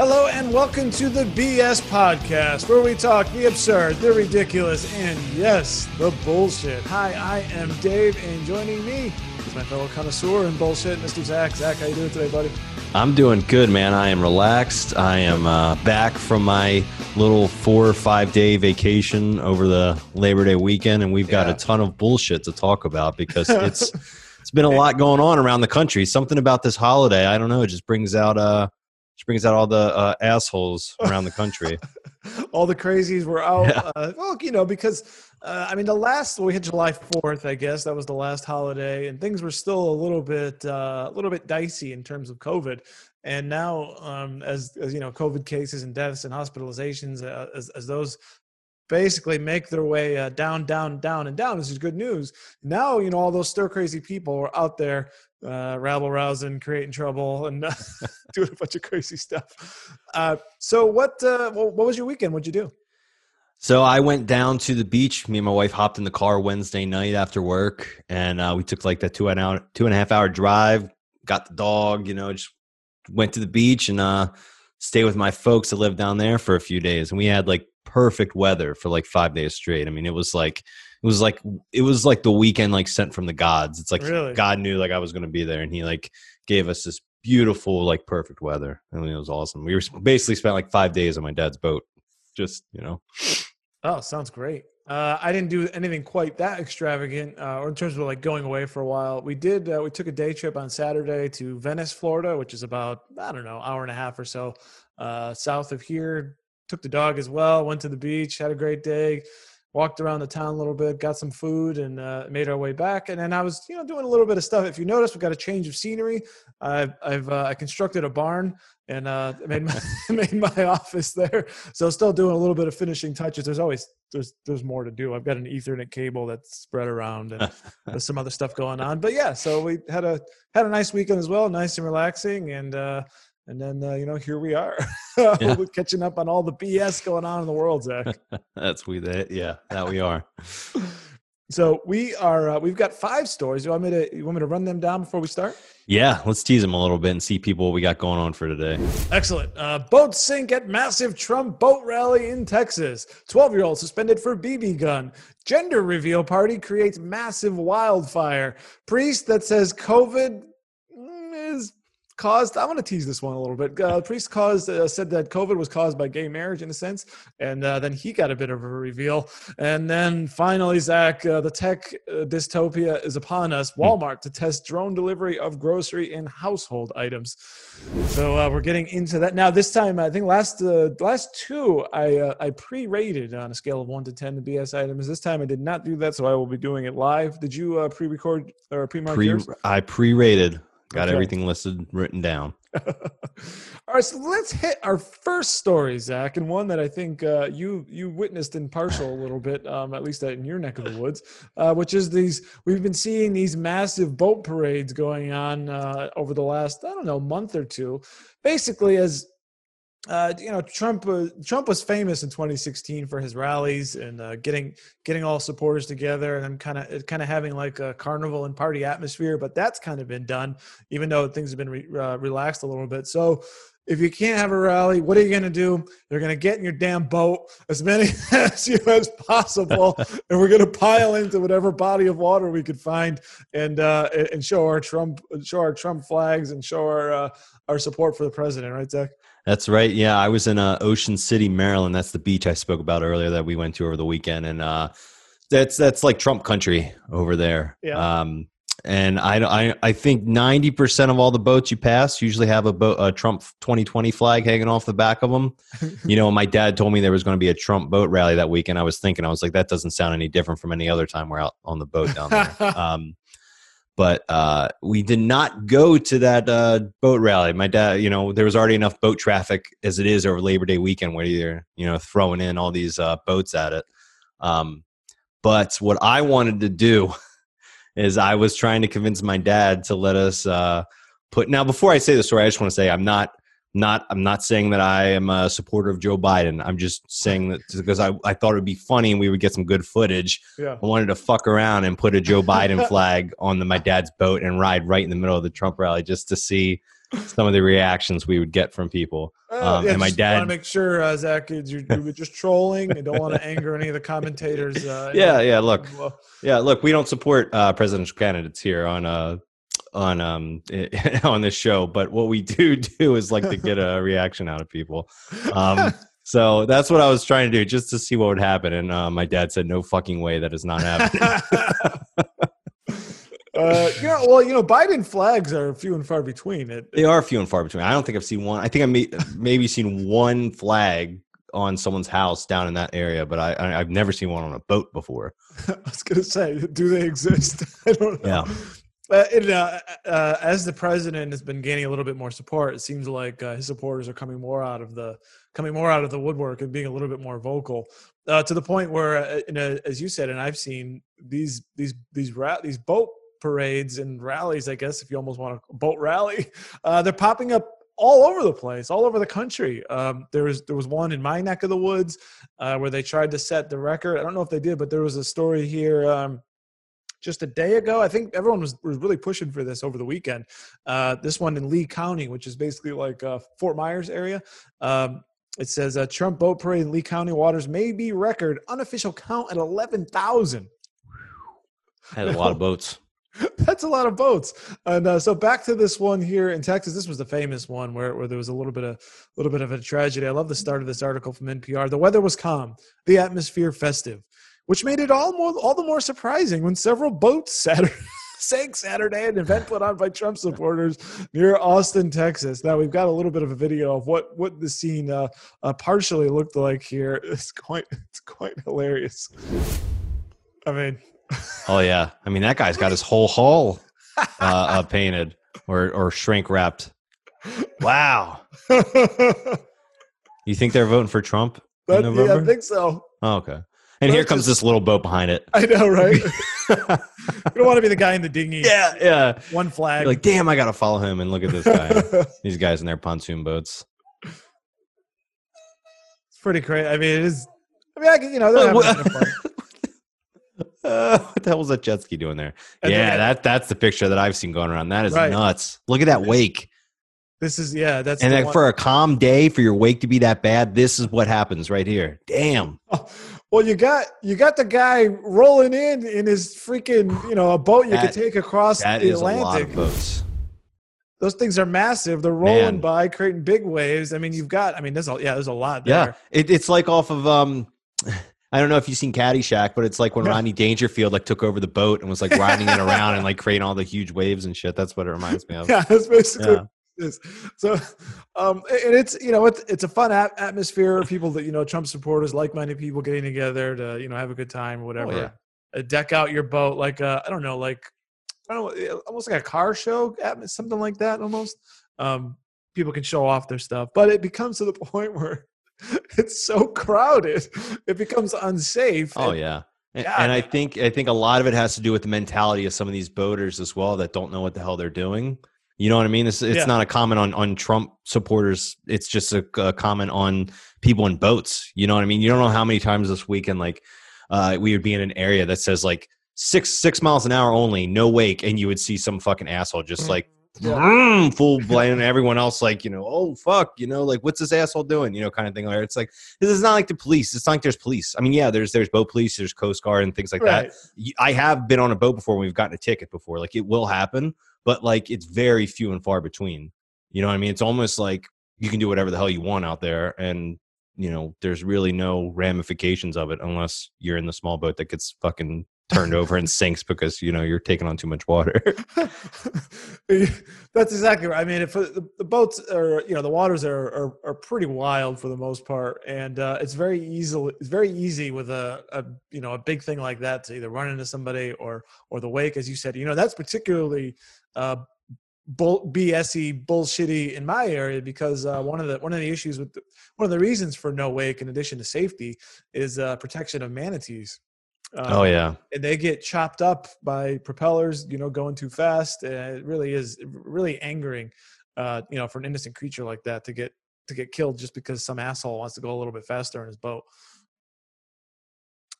Hello and welcome to the BS Podcast, where we talk the absurd, the ridiculous, and yes, the bullshit. Hi, I am Dave, and joining me is my fellow connoisseur in bullshit, Mr. Zach. Zach, how you doing today, buddy? I'm doing good, man. I am relaxed. I am uh, back from my little four or five day vacation over the Labor Day weekend, and we've got Yeah. a ton of bullshit to talk about because it's it's been a lot going on around the country. Something about this holiday, I don't know, it just brings out uh just brings out all the uh, assholes around the country. All the crazies were out. Yeah. Uh, well, you know, because uh, I mean, the last well, we had July Fourth, I guess that was the last holiday, and things were still a little bit uh, a little bit dicey in terms of COVID. And now, um, as, as you know, COVID cases and deaths and hospitalizations, uh, as, as those basically make their way uh, down, down, down, and down. This is good news. Now, you know, all those stir crazy people are out there uh, rabble rousing, creating trouble, and doing a bunch of crazy stuff. Uh, so, what uh, what what was your weekend? What'd you do? So I went down to the beach. Me and my wife hopped in the car Wednesday night after work, and uh, we took like that two and hour, two and a half hour drive. Got the dog, you know, just went to the beach and uh, stayed with my folks that live down there for a few days. And we had like perfect weather for like five days straight. I mean, it was like it was like it was like the weekend like sent from the gods. It's like Really? God knew like I was going to be there, and He like gave us this beautiful like perfect weather. I mean, it was awesome. We were basically spent like five days on my dad's boat. Just you know. Oh, sounds great. Uh, I didn't do anything quite that extravagant, uh, or in terms of like going away for a while. We did. Uh, we took a day trip on Saturday to Venice, Florida, which is about I don't know, hour and a half or so uh, south of here. Took the dog as well. Went to the beach. Had a great day. Walked around the town a little bit. Got some food and uh, made our way back. And then I was, you know, doing a little bit of stuff. If you notice, we got a change of scenery. I've, I've uh, I constructed a barn and uh, made my made my office there. So still doing a little bit of finishing touches. There's always there's there's more to do. I've got an Ethernet cable that's spread around and there's some other stuff going on. But yeah, so we had a had a nice weekend as well, nice and relaxing, and uh, and then uh, you know here we are, Yeah. Catching up on all the BS going on in the world, Zach. That's we that yeah, that we are. So we are uh, we've got five stories. You want me to you want me to run them down before we start? Yeah, let's tease them a little bit and see people what we got going on for today. Excellent. Uh, boat sink at massive Trump boat rally in Texas. 12 year old suspended for BB gun. Gender reveal party creates massive wildfire. Priest that says COVID mm, is caused. I'm going to tease this one a little bit. Uh, priest caused uh, said that COVID was caused by gay marriage in a sense, and uh, then he got a bit of a reveal. And then finally, Zach, uh, the tech uh, dystopia is upon us. Walmart to test drone delivery of grocery and household items. So uh, we're getting into that now. This time, I think last uh, last two, I uh, I pre-rated on a scale of one to ten the BS items. This time, I did not do that, so I will be doing it live. Did you uh, pre-record or pre-mark Pre yours? I pre-rated. Got Okay. everything listed written down. All right, so let's hit our first story, Zach, and one that I think uh, you you witnessed in partial a little bit, um, at least in your neck of the woods, uh, which is these. We've been seeing these massive boat parades going on uh, over the last I don't know month or two, basically as. Uh, you know, Trump. Uh, Trump was famous in 2016 for his rallies and uh, getting getting all supporters together and kind of kind of having like a carnival and party atmosphere. But that's kind of been done, even though things have been re- uh, relaxed a little bit. So, if you can't have a rally, what are you going to do? You're going to get in your damn boat, as many as you as possible, and we're going to pile into whatever body of water we could find, and uh, and- and show our Trump show our Trump flags and show our uh, our support for the president, right, Zach? That's right. Yeah, I was in uh, Ocean City, Maryland. That's the beach I spoke about earlier that we went to over the weekend, and uh, that's that's like Trump country over there. Yeah. Um, and I, I I think ninety percent of all the boats you pass usually have a boat a Trump twenty twenty flag hanging off the back of them. you know, my dad told me there was going to be a Trump boat rally that weekend. I was thinking, I was like, that doesn't sound any different from any other time we're out on the boat down there. um, but uh, we did not go to that uh, boat rally. My dad, you know, there was already enough boat traffic as it is over Labor Day weekend, where you're, you know, throwing in all these uh, boats at it. Um, but what I wanted to do is I was trying to convince my dad to let us uh, put. Now, before I say the story, I just want to say I'm not not I'm not saying that I am a supporter of Joe Biden. I'm just saying that because I, I thought it would be funny and we would get some good footage. Yeah. I wanted to fuck around and put a Joe Biden flag on the, my dad's boat and ride right in the middle of the Trump rally just to see some of the reactions we would get from people. Uh, Um, yeah, and my dad- want to make sure, uh, Zach, is you, you were just trolling and don't want to anger any of the commentators. Uh, Yeah, yeah. Look, yeah, look. We don't support uh, presidential candidates here on uh on um on this show, but what we do do is like to get a reaction out of people. Um, so that's what I was trying to do, just to see what would happen. And uh, my dad said, "No fucking way, that is not happening." uh, you know, well, you know, Biden flags are few and far between. It, they are few and far between. I don't think I've seen one. I think I may, maybe seen one flag on someone's house down in that area, but I, I I've never seen one on a boat before. I was gonna say, do they exist? I don't know. Yeah. Uh, and, uh, uh, as the president has been gaining a little bit more support, it seems like uh, his supporters are coming more out of the coming more out of the woodwork and being a little bit more vocal, uh, to the point where, uh, as you said, and I've seen these these these ra- these boat parades and rallies. I guess if you almost want a boat rally, uh, they're popping up all over the place, all over the country. Um, there was there was one in my neck of the woods uh, where they tried to set the record. I don't know if they did, but there was a story here. Um, just a day ago. I think everyone was, was really pushing for this over the weekend. Uh, this one in Lee County, which is basically like uh, Fort Myers area. Um, it says uh, Trump boat parade in Lee County waters may be record unofficial count at eleven thousand. Had a lot of boats. That's a lot of boats. And uh, so back to this one here in Texas. This was the famous one where, where there was a little bit of a little bit of a tragedy. I love the start of this article from NPR. The weather was calm, the atmosphere festive, which made it all more all the more surprising when several boats Saturday, sank Saturday, an event put on by Trump supporters near Austin, Texas. Now we've got a little bit of a video of what what the scene uh, uh, partially looked like here. It's quite it's quite hilarious. I mean. Oh yeah, I mean that guy's got his whole hull uh, uh, painted or or shrink wrapped. Wow. You think they're voting for Trump in But, yeah, I think so. oh, okay. And here comes this little boat behind it. I know, right? you don't want to be the guy in the dinghy. yeah, yeah. One flag. You're like, damn, I gotta follow him and look at this guy. These guys in their pontoon boats. it's pretty crazy. I mean, it is. I mean, I can, you know, they're having fun. Uh, what the hell was that jet ski doing there? And yeah, then- that that's the picture that I've seen going around. That is Right. nuts. Look at that wake. This is yeah. That's And the then one- for a calm day, for your wake to be that bad, this is what happens right here. Damn. Well, you got you got the guy rolling in in his freaking you know a boat you That- could take across That the is a lot Atlantic. of boats. Those things are massive. They're rolling Man. by, creating big waves. I mean, you've got. I mean, there's a yeah. There's a lot Yeah, there. it, it's like off of um, I don't know if you've seen Caddyshack, but it's like when Yeah. Rodney Dangerfield like took over the boat and was like riding it around and like creating all the huge waves and shit. That's what it reminds me of. Yeah, that's basically Yeah. So, um, and it's you know it's it's a fun at- atmosphere. People that you know Trump supporters, like-minded people getting together to you know have a good time or whatever. yeah. Uh, deck out your boat like uh, I don't know, like I don't know, almost like a car show, something like that. Almost, um, people can show off their stuff, but it becomes to the point where it's so crowded, it becomes unsafe. Oh And- yeah. And, God, and I think I think a lot of it has to do with the mentality of some of these boaters as well that don't know what the hell they're doing. You know what I mean? It's, it's Yeah. not a comment on on Trump supporters. It's just a, a comment on people in boats. You know what I mean? You don't know how many times this weekend like uh, we would be in an area that says like six six miles an hour only, no wake, and you would see some fucking asshole just like Yeah. full blame everyone else like you know oh fuck you know like what's this asshole doing you know kind of thing where it's like this is not like the police it's not like there's police i mean yeah there's there's boat police there's coast guard and things like that i have been on a boat before we've gotten a ticket before like it will happen but like it's very few and far between you know what i mean it's almost like you can do whatever the hell you want out there and you know there's really no ramifications of it unless you're in the small boat that gets fucking turned over and sinks because you know you're taking on too much water That's exactly right. I mean, if uh, the, the boats are, you know, the waters are, are are pretty wild for the most part, and uh, it's very easy. It's very easy with a, a you know a big thing like that to either run into somebody or or the wake, as you said. You know, that's particularly uh, bull, BSy bullshitty in my area because uh, one of the one of the issues with the, one of the reasons for no wake, in addition to safety, is uh, protection of manatees. Um, oh yeah and they get chopped up by propellers, you know, going too fast. And it really is really angering, uh, you know, for an innocent creature like that to get to get killed just because some asshole wants to go a little bit faster in his boat.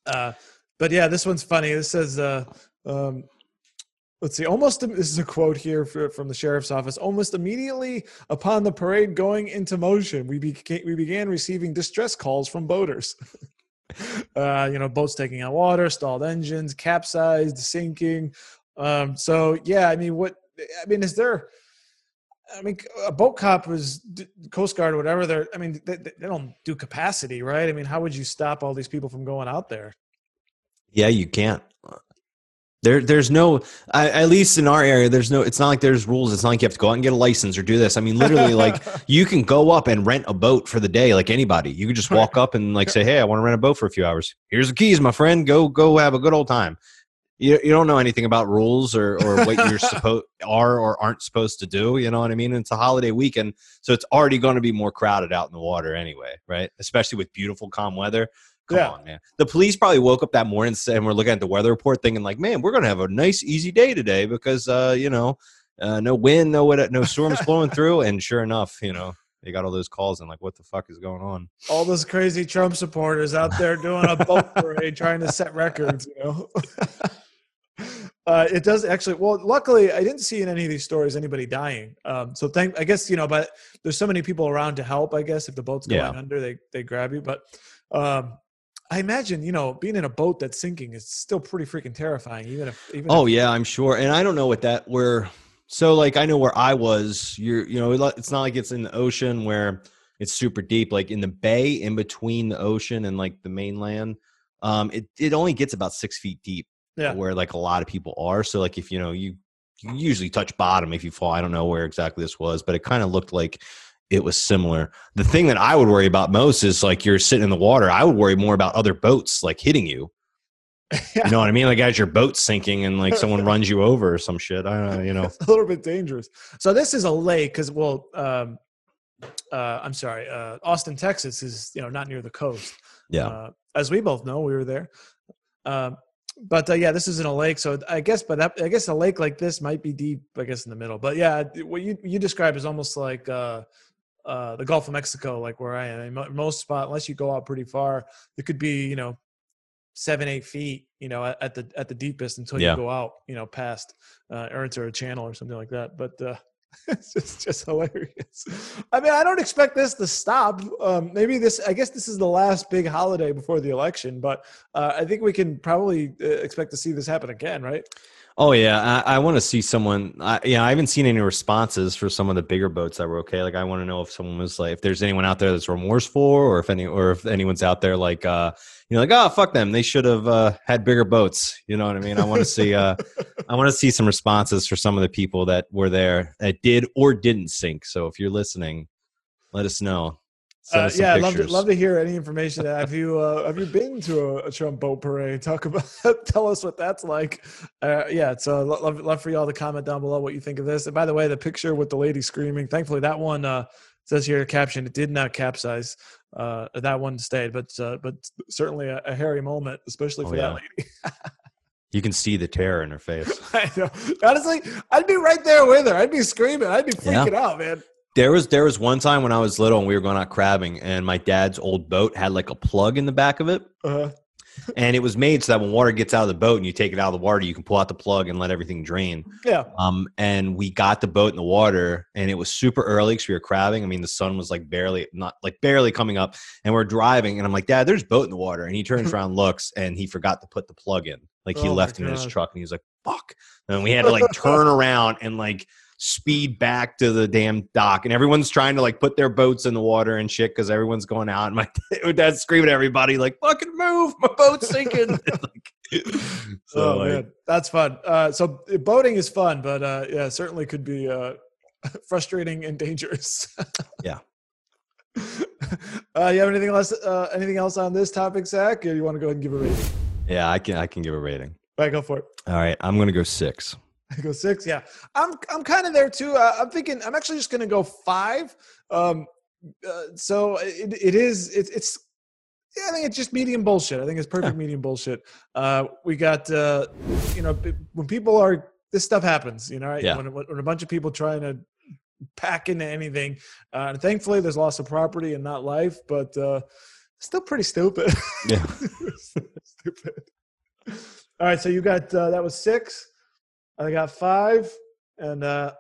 Uh, but yeah, this one's funny. This says, uh, um, let's see. Almost this is a quote here from the sheriff's office. Almost immediately upon the parade going into motion, we we began receiving distress calls from boaters. uh, you know, boats taking on water, stalled engines, capsized, sinking. Um, so yeah, I mean, what I mean is there. I mean, a boat cop was Coast Guard or whatever. They're, I mean, they, they don't do capacity, right? I mean, how would you stop all these people from going out there? Yeah, you can't. There, there's no. I, at least in our area, there's no. It's not like there's rules. It's not like you have to go out and get a license or do this. I mean, literally, like you can go up and rent a boat for the day, like anybody. You can just walk up and like say, "Hey, I want to rent a boat for a few hours. Here's the keys, my friend. Go, go, have a good old time." You, you don't know anything about rules or, or what you're supposed are or aren't supposed to do. You know what I mean? It's a holiday weekend, so it's already going to be more crowded out in the water anyway, right? Especially with beautiful, calm weather. Come yeah. on, man. The police probably woke up that morning and we're looking at the weather report thinking like, man, we're going to have a nice, easy day today because, uh, you know, uh, no wind, no, no storms blowing through. And sure enough, you know, they got all those calls and like, what the fuck is going on? All those crazy Trump supporters out there doing a boat parade trying to set records, you know? Uh, it does actually. Well, luckily, I didn't see in any of these stories anybody dying. Um, so thank. I guess you know, but there's so many people around to help. I guess if the boat's going yeah. under, they they grab you. But um, I imagine, you know, being in a boat that's sinking is still pretty freaking terrifying, even if. Even oh if, yeah, I'm sure, and I don't know what that where. So like I know where I was. You're you know it's not like it's in the ocean where it's super deep. Like in the bay, in between the ocean and like the mainland, um, it it only gets about six feet deep. Yeah. Where like a lot of people are. So like if you know you you usually touch bottom if you fall. I don't know where exactly this was, but it kind of looked like it was similar. The thing that I would worry about most is like you're sitting in the water. I would worry more about other boats like hitting you. You know what I mean? Like as your boat's sinking and like someone runs you over or some shit. I don't know, you know. It's a little bit dangerous. So this is a lake because well, um, uh, I'm sorry, uh, Austin, Texas is you know not near the coast. Yeah. Uh, as we both know, we were there. Um, but uh, yeah, this isn't a lake, so I guess, but that, I guess a lake like this might be deep. I guess in the middle, but yeah, what you you describe is almost like uh, the Gulf of Mexico, like where I am. In most spot, unless you go out pretty far, it could be you know seven eight feet, you know, at, at the at the deepest until yeah. you go out, you know, past uh, or into a channel or something like that. But uh, it's just just hilarious. I mean, I don't expect this to stop. Um, maybe this. I guess this is the last big holiday before the election, but uh, I think we can probably uh, expect to see this happen again, right? Oh yeah, I, I want to see someone. I, yeah, I haven't seen any responses for some of the bigger boats that were okay. Like, I want to know if someone was like, if there's anyone out there that's remorseful, or if any, or if anyone's out there like, uh, you know, like, oh fuck them, they should have uh, had bigger boats. You know what I mean? I want to see, uh, I want to see some responses for some of the people that were there that did or didn't sink. So if you're listening, let us know. Uh, yeah, I'd love to, love to hear any information. have you uh, have you been to a, a, Trump boat parade? Talk about tell us what that's like. Uh, yeah, so love love for y'all to comment down below what you think of this. And by the way, the picture with the lady screaming. Thankfully, that one uh, says here caption. It did not capsize. Uh, that one stayed, but uh, but certainly a, a, hairy moment, especially for oh, yeah. that lady. you can see the terror in her face. I know. Honestly, I'd be right there with her. I'd be screaming. I'd be freaking yeah. out, man. There was there was one time when I was little and we were going out crabbing, and my dad's old boat had like a plug in the back of it, uh-huh. and it was made so that when water gets out of the boat and you take it out of the water, you can pull out the plug and let everything drain. Yeah. Um, and we got the boat in the water, and it was super early because we were crabbing. I mean, the sun was like barely not like barely coming up, and we're driving, and I'm like, Dad, there's boat in the water, and he turns around, looks, and he forgot to put the plug in. Like he oh left it in his truck, and he was like, "Fuck!" And we had to like turn around and like speed back to the damn dock and everyone's trying to like put their boats in the water and shit because everyone's going out and my, my dad's screaming at everybody like fucking move my boat's sinking. Like, so oh like, man. That's fun. Uh, so boating is fun but uh, yeah certainly could be uh, frustrating and dangerous. Yeah. Uh, you have anything else uh, anything else on this topic zach or you want to go ahead and give a rating? Yeah i can i can give a rating. All right go for it. All right i'm gonna go six I go six. Yeah, I'm I'm kind of there too. Uh, I'm thinking I'm actually just going to go five. Um, uh, so it, it is it, it's yeah, I think it's just medium bullshit. I think it's perfect yeah. medium bullshit. Uh, we got uh, you know when people are this stuff happens. You know, right? Yeah. When, when a bunch of people trying to pack into anything, uh, and thankfully there's loss of property and not life, but uh, still pretty stupid. Yeah, stupid. All right, so you got uh, that was six. I got five, and uh,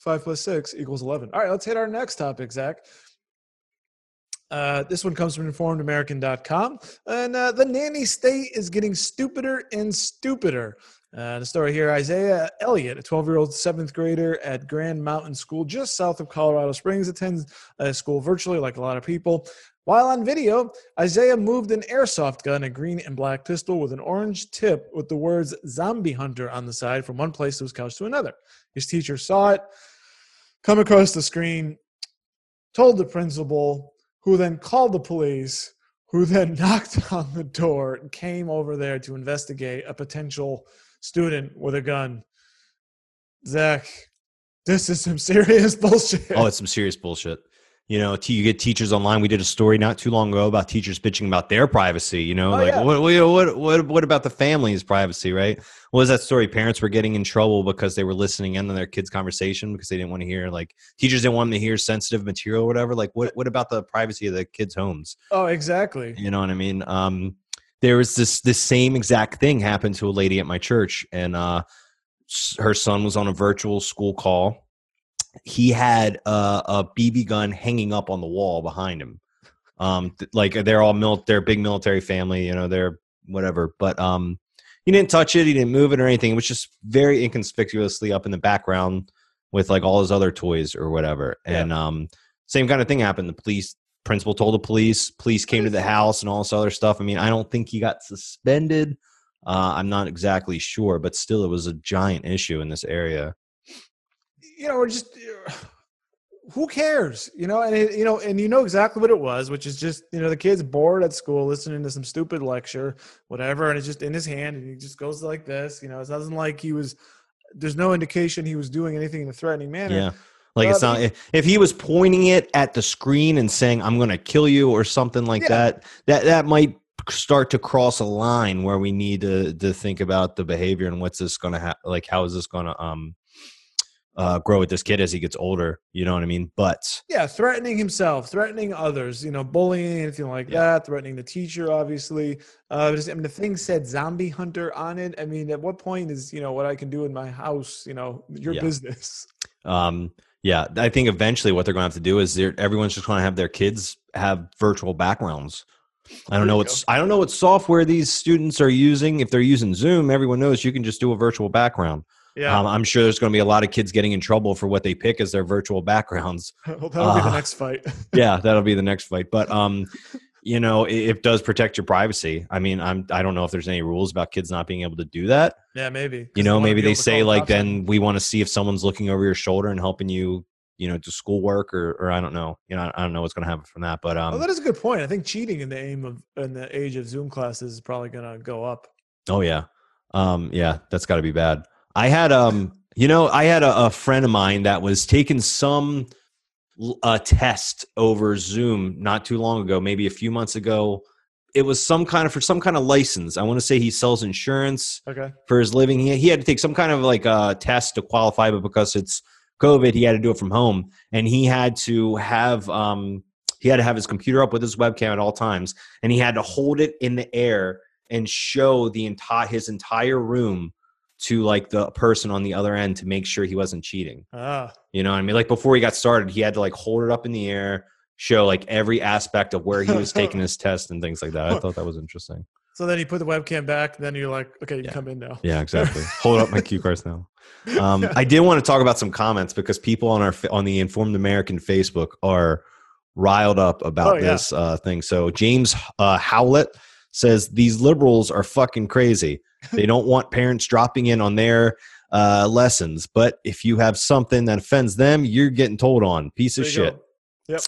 five plus six equals 11. All right, let's hit our next topic, Zach. Uh, this one comes from informedamerican.com. And uh, the nanny state is getting stupider and stupider. Uh, the story here Isaiah Elliott, a 12 year old seventh grader at Grand Mountain School just south of Colorado Springs, attends a school virtually like a lot of people. While on video, Isaiah moved an airsoft gun, a green and black pistol with an orange tip with the words Zombie Hunter on the side from one place of his couch to another. His teacher saw it come across the screen, told the principal, who then called the police, who then knocked on the door and came over there to investigate a potential student with a gun. Zach, this is some serious bullshit. Oh, it's some serious bullshit. You know, you get teachers online. We did a story not too long ago about teachers bitching about their privacy. You know, Oh, like yeah. what, what, what, what about the family's privacy, right? What was that story? Parents were getting in trouble because they were listening in on their kids' conversation because they didn't want to hear, like, teachers didn't want them to hear sensitive material or whatever. Like, what, what about the privacy of the kids' homes? oh, exactly. You know what I mean? Um, there was this this same exact thing happened to a lady at my church, and uh, her son was on a virtual school call. He had a, a BB gun hanging up on the wall behind him. Um, th- like they're all mil- they're a big military family, you know, they're whatever. But um, he didn't touch it, he didn't move it or anything. It was just very inconspicuously up in the background with like all his other toys or whatever. Yeah. And um, same kind of thing happened. The police principal told the police police came to the house and all this other stuff i mean i don't think he got suspended uh, i'm not exactly sure but still it was a giant issue in this area you know, just who cares, you know, and it, you know, and you know exactly what it was, which is just you know the kid's bored at school listening to some stupid lecture, whatever, and it's just in his hand, and he just goes like this, you know, it doesn't like he was. There's no indication he was doing anything in a threatening manner. yeah like Uh, it's not if, if he was pointing it at the screen and saying i'm going to kill you or something like Yeah. that that that might start to cross a line where we need to to think about the behavior and what's this going to ha- like how is this going to um uh grow with this kid as he gets older you know what i mean but Yeah, threatening himself, threatening others, you know, bullying, anything like Yeah. that, threatening the teacher, obviously. Uh, just, I mean, the thing said zombie hunter on it. I mean, at what point is, you know, what I can do in my house, you know, your Yeah. business? um yeah i think eventually what they're going to have to do is they're everyone's just going to have their kids have virtual backgrounds i don't know what's i don't know what software these students are using if they're using zoom everyone knows you can just do a virtual background Yeah. um, i'm sure there's going to be a lot of kids getting in trouble for what they pick as their virtual backgrounds well, that'll be the uh, next fight. yeah that'll be the next fight but um you know it, it does protect your privacy i mean i'm i don't know if there's any rules about kids not being able to do that yeah, maybe. you know maybe they say like then we want to see if someone's looking over your shoulder and helping you you know do schoolwork or or i don't know you know i don't know what's going to happen from that but um oh, that is a good point. I think cheating in the aim of in the age of Zoom classes is probably going to go up. oh yeah um yeah that's got to be bad i had um you know i had a, a friend of mine that was taking some a test over zoom not too long ago maybe a few months ago it was some kind of for some kind of license i want to say he sells insurance Okay. for his living. He, he had to take some kind of like a test to qualify, but because it's COVID, he had to do it from home, and he had to have um, he had to have his computer up with his webcam at all times, and he had to hold it in the air and show the entire his entire room to like the person on the other end to make sure he wasn't cheating. Ah, You know what I mean? Like before he got started, he had to like hold it up in the air, show like every aspect of where he was taking his test and things like that. I thought that was interesting. so then you put the webcam back. Then you're like, okay, you Yeah. come in now. Yeah, exactly. Hold up my cue cards now. Um, I did want to talk about some comments because people on our on the Informed American Facebook are riled up about Oh, yeah. this uh, thing. So James uh, Howlett says these liberals are fucking crazy. They don't want parents dropping in on their uh, lessons, but if you have something that offends them, you're getting told on. Piece of shit. go. Yep.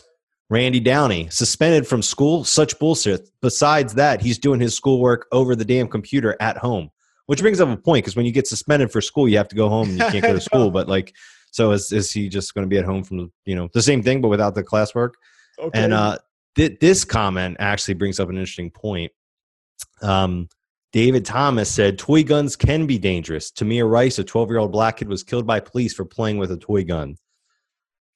Randy Downey suspended from school. Such bullshit. Besides that, he's doing his schoolwork over the damn computer at home, which brings up a point because when you get suspended for school, you have to go home and you can't go to school. But like, so is is he just going to be at home from the you know the same thing but without the classwork? Okay. And uh, th- this comment actually brings up an interesting point. Um, David Thomas said toy guns can be dangerous. Tamir Rice, a 12 year old black kid, was killed by police for playing with a toy gun.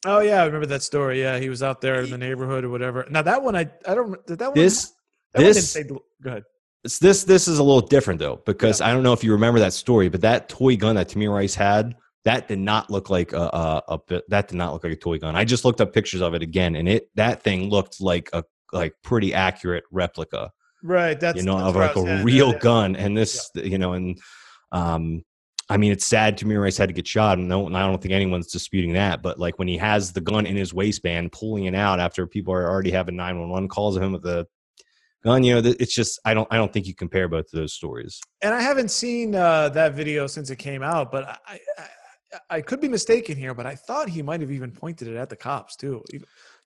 oh yeah, I remember that story. Yeah, he was out there in the neighborhood or whatever. Now that one, I I don't. Did that one? This that one didn't this say. Go ahead. It's this this is a little different though because I don't know if you remember that story, but that toy gun that Tamir Rice had that did not look like a, a, a that did not look like a toy gun. I just looked up pictures of it again, and it that thing looked like a like pretty accurate replica, Right. That's you know, that's of like a real Yeah. gun. And this, you know, and um, I mean, it's sad Tamir Rice had to get shot, and no, and I don't think anyone's disputing that. But like when he has the gun in his waistband, pulling it out after people are already having nine one one calls of him with the gun, you know, it's just I don't I don't think you compare both of those stories. And I haven't seen uh, that video since it came out, but I, I I could be mistaken here, but I thought he might have even pointed it at the cops too.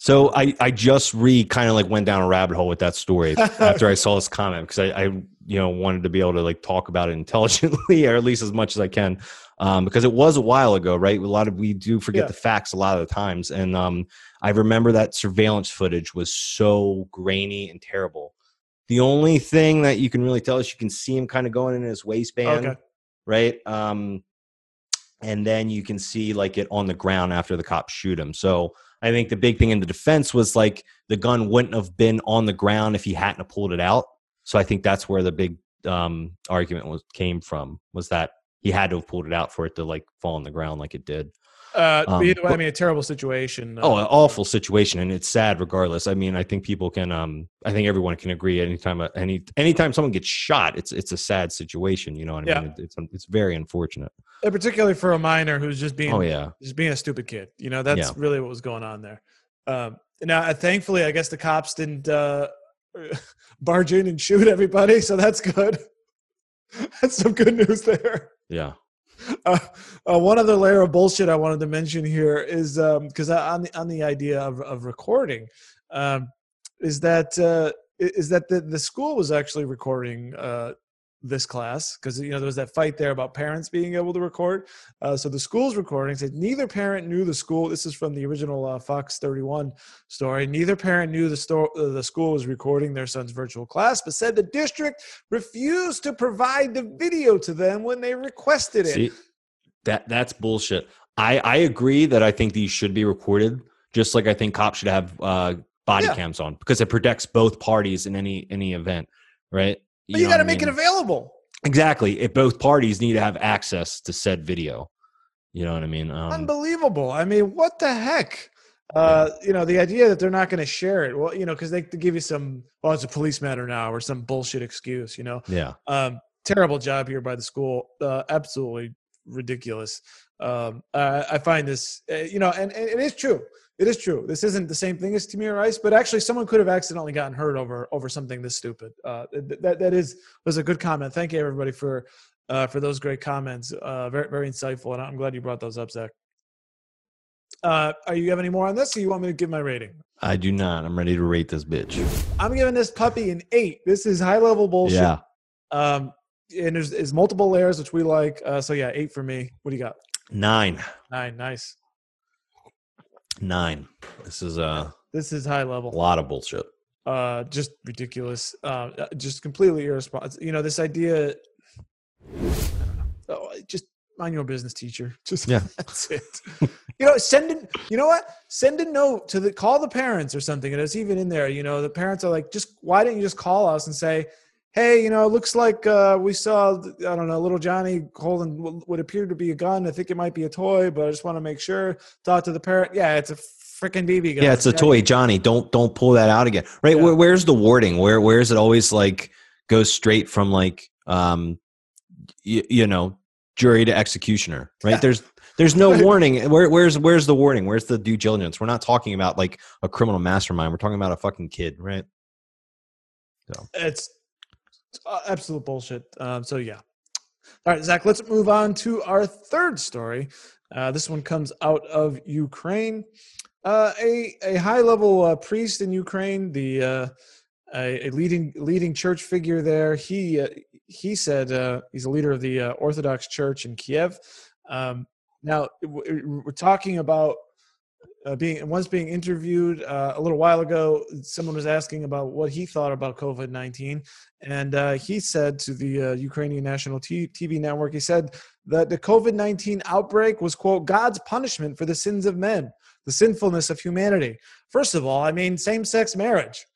So I, I just re kind of like went down a rabbit hole with that story after I saw this comment because I, I you know wanted to be able to like talk about it intelligently or at least as much as I can um, because it was a while ago right a lot of we do forget Yeah. the facts a lot of the times and um, I remember that surveillance footage was so grainy and terrible. The only thing that you can really tell is you can see him kind of going in his waistband Okay. right? Um, and then you can see like it on the ground after the cops shoot him. So I think the big thing in the defense was like the gun wouldn't have been on the ground if he hadn't pulled it out. So I think that's where the big um, argument was came from was that he had to have pulled it out for it to like fall on the ground like it did. Uh, but Um, either way, I mean, a terrible situation. Oh, uh, an awful situation, and it's sad regardless. I mean, I think people can. Um, I think everyone can agree. Anytime, uh, any anytime someone gets shot, it's it's a sad situation. You know what I Yeah. mean? It- It's it's very unfortunate. uh, particularly for a minor who's just being Oh yeah. just being a stupid kid. You know, that's Yeah. really what was going on there. Um, now, uh, thankfully, I guess the cops didn't uh, barge in and shoot everybody, so that's good. that's some good news there. Yeah. Uh, uh, one other layer of bullshit I wanted to mention here is because on the on the idea of of recording, um, is that uh, is that the the school was actually recording uh, this class because you know there was that fight there about parents being able to record. Uh, so the school's recording said neither parent knew the school. This is from the original uh, Fox 31 story. Neither parent knew the store uh, the school was recording their son's virtual class, but said the district refused to provide the video to them when they requested it. See, that that's bullshit. I I agree that I think these should be recorded, just like I think cops should have uh, body Yeah. cams on because it protects both parties in any any event, right? But you, got to I make it available. exactly. If both parties need to have access to said video, you know what I mean? Um, Unbelievable. I mean, what the heck? Uh, you know, the idea that they're not going to share it. Well, you know, because they, they give you some, well, it's a police matter now, or some bullshit excuse. You know, yeah, um, terrible job here by the school. Uh, absolutely ridiculous. Um, uh, I find this, uh, you know, and, and it is true. It is true. This isn't the same thing as Tamir Rice, but actually, someone could have accidentally gotten hurt over over something this stupid. Uh, that that is was a good comment. Thank you everybody for uh, for those great comments. Uh, very very insightful, and I'm glad you brought those up, Zach. Uh, are you have any more on this, or you want me to give my rating? I do not. I'm ready to rate this bitch. I'm giving this puppy an eight. This is high level bullshit. Yeah, Um, and there's, there's multiple layers which we like. Uh, so yeah, eight for me. What do you got? nine, Nine. Nice. Nine. This is a This is high level. A lot of bullshit. Uh, just ridiculous. Uh, uh, just completely irresponsible. You know, this idea. I don't know. Oh, just mind your business, teacher. Just Yeah. that's it. you know, send in. You know what? Send a note to the call the parents or something. And it's even in there. You know, the parents are like, just why didn't you just call us and say, hey, you know, it looks like uh, we saw, I don't know, little Johnny holding what appeared to be a gun. I think it might be a toy, but I just want to make sure. Talk to the parent. Yeah, it's a freaking BB gun. Yeah, it's a toy, Johnny. Don't don't pull that out again. Right? Yeah. Where, where's the wording? Where where is it always like goes straight from like um you, you know jury to executioner? Right? Yeah. There's there's no warning. Where where's where's the warning? Where's the due diligence? We're not talking about like a criminal mastermind. We're talking about a fucking kid, right? It's uh, absolute bullshit. Um, so yeah. All right, Zach. Let's move on to our third story. Uh, this one comes out of Ukraine. Uh, a a high level uh, priest in Ukraine, the uh, a, a leading leading church figure there. He uh, he said he's a leader of the Orthodox Church in Kiev. Um, now we're talking about uh, being once being interviewed uh, a little while ago. Someone was asking about what he thought about COVID nineteen, and uh, he said to the uh, Ukrainian national T- TV network, he said that the COVID nineteen outbreak was quote God's punishment for the sins of men, the sinfulness of humanity. First of all, I mean same sex marriage.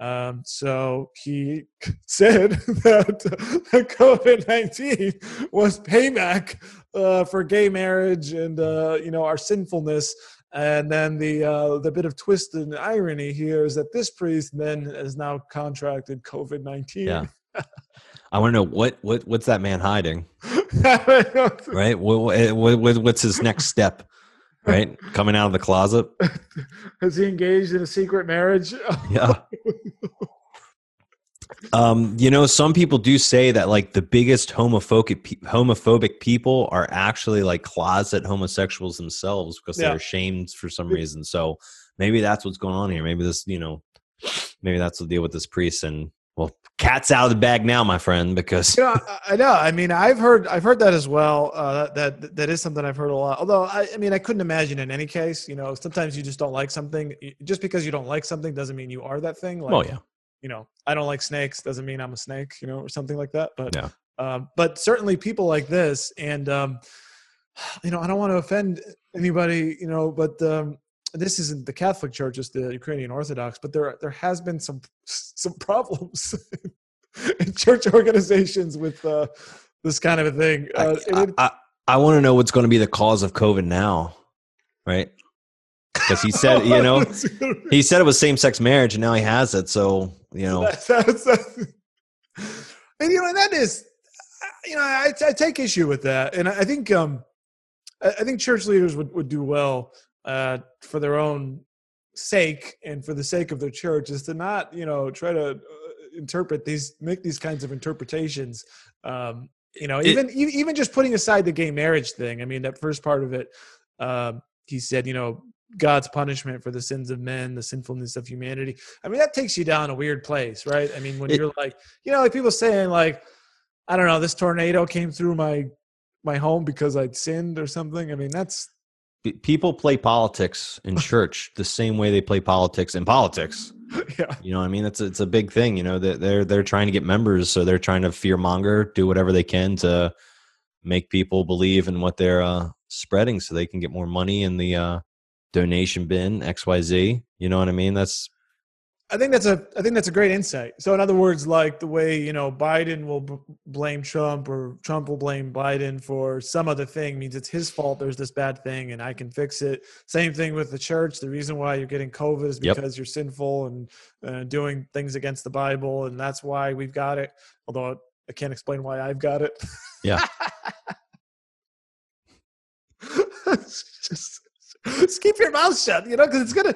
Um, so he said that COVID nineteen was payback uh, for gay marriage and uh, you know our sinfulness. And then the uh, the bit of twist and irony here is that this priest then has now contracted COVID nineteen. Yeah. I want to know what what what's that man hiding? right. What, what, what's his next step? Right, coming out of the closet. Has he engaged in a secret marriage? yeah. Um, you know, some people do say that like the biggest homophobic homophobic people are actually like closet homosexuals themselves because they're ashamed for some reason. So maybe that's what's going on here. Maybe this, you know, maybe that's the deal with this priest and well, cat's out of the bag now, my friend, because you know, I, I know. I mean, I've heard, I've heard that as well. Uh, that that is something I've heard a lot. Although, I, I mean, I couldn't imagine in any case. You know, sometimes you just don't like something. Just because you don't like something doesn't mean you are that thing. Like, oh yeah. You know, I don't like snakes doesn't mean I'm a snake. You know, or something like that. But yeah. Um, but certainly people like this, and um, you know, I don't want to offend anybody. You know, but um, this isn't the Catholic Church, it's the Ukrainian Orthodox, but there there has been some some problems in church organizations with uh, this kind of a thing. Uh, I, I, I, I want to know what's going to be the cause of COVID now, right? Because he said, you know, he said it was same sex marriage, and now he has it. So you know, that's, that's, that's, and you know that is, you know, I, I take issue with that, and I think um, I think church leaders would, would do well uh, for their own sake and for the sake of their church is to not you know try to uh, interpret these make these kinds of interpretations um you know even it, even just putting aside the gay marriage thing i mean that first part of it um he said you know god's punishment for the sins of men the sinfulness of humanity i mean that takes you down a weird place right i mean when it, you're like you know like people saying like i don't know this tornado came through my my home because i'd sinned or something i mean that's people play politics in church the same way they play politics in politics. Yeah. You know, I mean, it's it's a big thing. You know, that they're they're trying to get members, so they're trying to fear monger, do whatever they can to make people believe in what they're uh, spreading, so they can get more money in the uh, donation bin X Y Z. You know what I mean? That's I think that's a I think that's a great insight. So in other words, like the way you know Biden will b- blame Trump or Trump will blame Biden for some other thing means it's his fault. There's this bad thing, and I can fix it. Same thing with the church. The reason why you're getting COVID is because yep. you're sinful and uh, doing things against the Bible, and that's why we've got it. Although I can't explain why I've got it. Yeah. just, just keep your mouth shut, you know, because it's gonna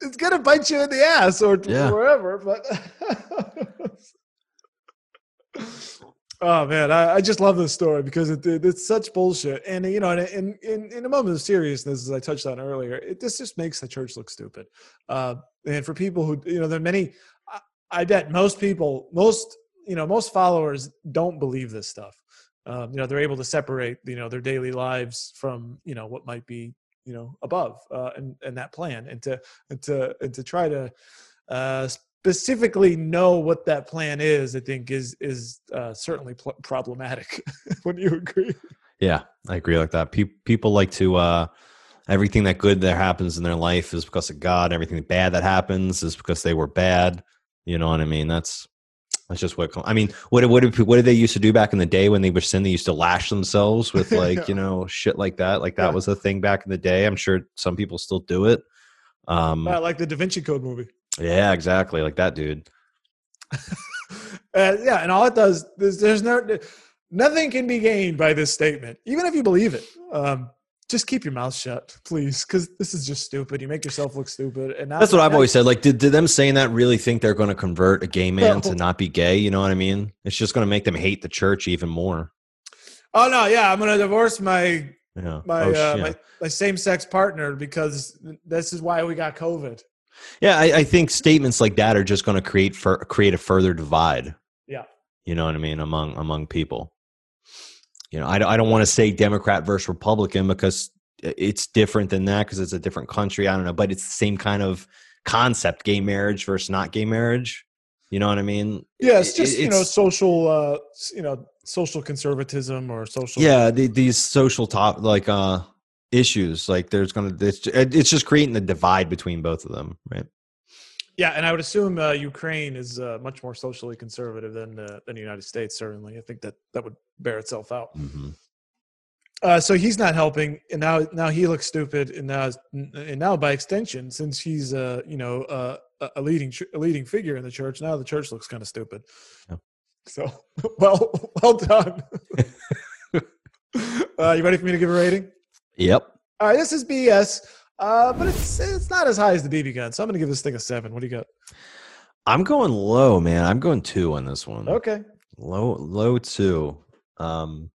it's gonna bite you in the ass or yeah. wherever. But oh man, I, I, just love this story because it, it, it's such bullshit. And you know, in, in in a moment of seriousness, as I touched on earlier, it this just makes the church look stupid. Uh, and for people who you know, there are many. I, I bet most people, most you know, most followers don't believe this stuff. Um, you know, they're able to separate you know their daily lives from you know what might be you know above uh, and and that plan and to and to and to try to uh, specifically know what that plan is i think is is uh, certainly pl- problematic. Would you agree? Yeah i agree like that. Pe- people like to uh everything that good that happens in their life is because of god. Everything bad that happens is because they were bad. You know what i mean? That's that's just what I mean. What what did what did they used to do back in the day when they were sin? They used to lash themselves with like yeah. you know shit like that. Like that yeah. was a thing back in the day. I'm sure some people still do it. Um, uh, like the Da Vinci Code movie. Yeah, exactly. Like that dude. uh, yeah, and all it does there's, there's no nothing can be gained by this statement, even if you believe it. Um, just keep your mouth shut, please, because this is just stupid. You make yourself look stupid, and that's what I've always said. Like, did, did them saying that really think they're going to convert a gay man no. to not be gay? You know what I mean? It's just going to make them hate the church even more. Oh no, yeah, I'm going to divorce my yeah. my, oh, uh, my my same sex partner because this is why we got COVID. Yeah, I, I think statements like that are just going to create for create a further divide. Yeah, you know what I mean among among people you know, I, I don't want to say Democrat versus Republican because it's different than that because it's a different country. I don't know, but it's the same kind of concept: gay marriage versus not gay marriage. You know what I mean? Yeah, it's just it's, you know social, uh, you know, social conservatism or social. Yeah, the, these social top like uh issues like there's gonna it's, it's just creating the divide between both of them, right? Yeah, and I would assume uh, Ukraine is uh, much more socially conservative than uh, than the United States. Certainly, I think that that would bear itself out. Mm-hmm. Uh, so he's not helping, and now now he looks stupid, and now and now by extension, since he's uh you know uh, a leading a leading figure in the church, now the church looks kind of stupid. So well well done. uh, you ready for me to give a rating? Yep. All right, this is BS. Uh, but it's it's not as high as the BB gun, so I'm gonna give this thing a seven. What do you got? I'm going low, man. I'm going two on this one. Okay. Low, low two. Um,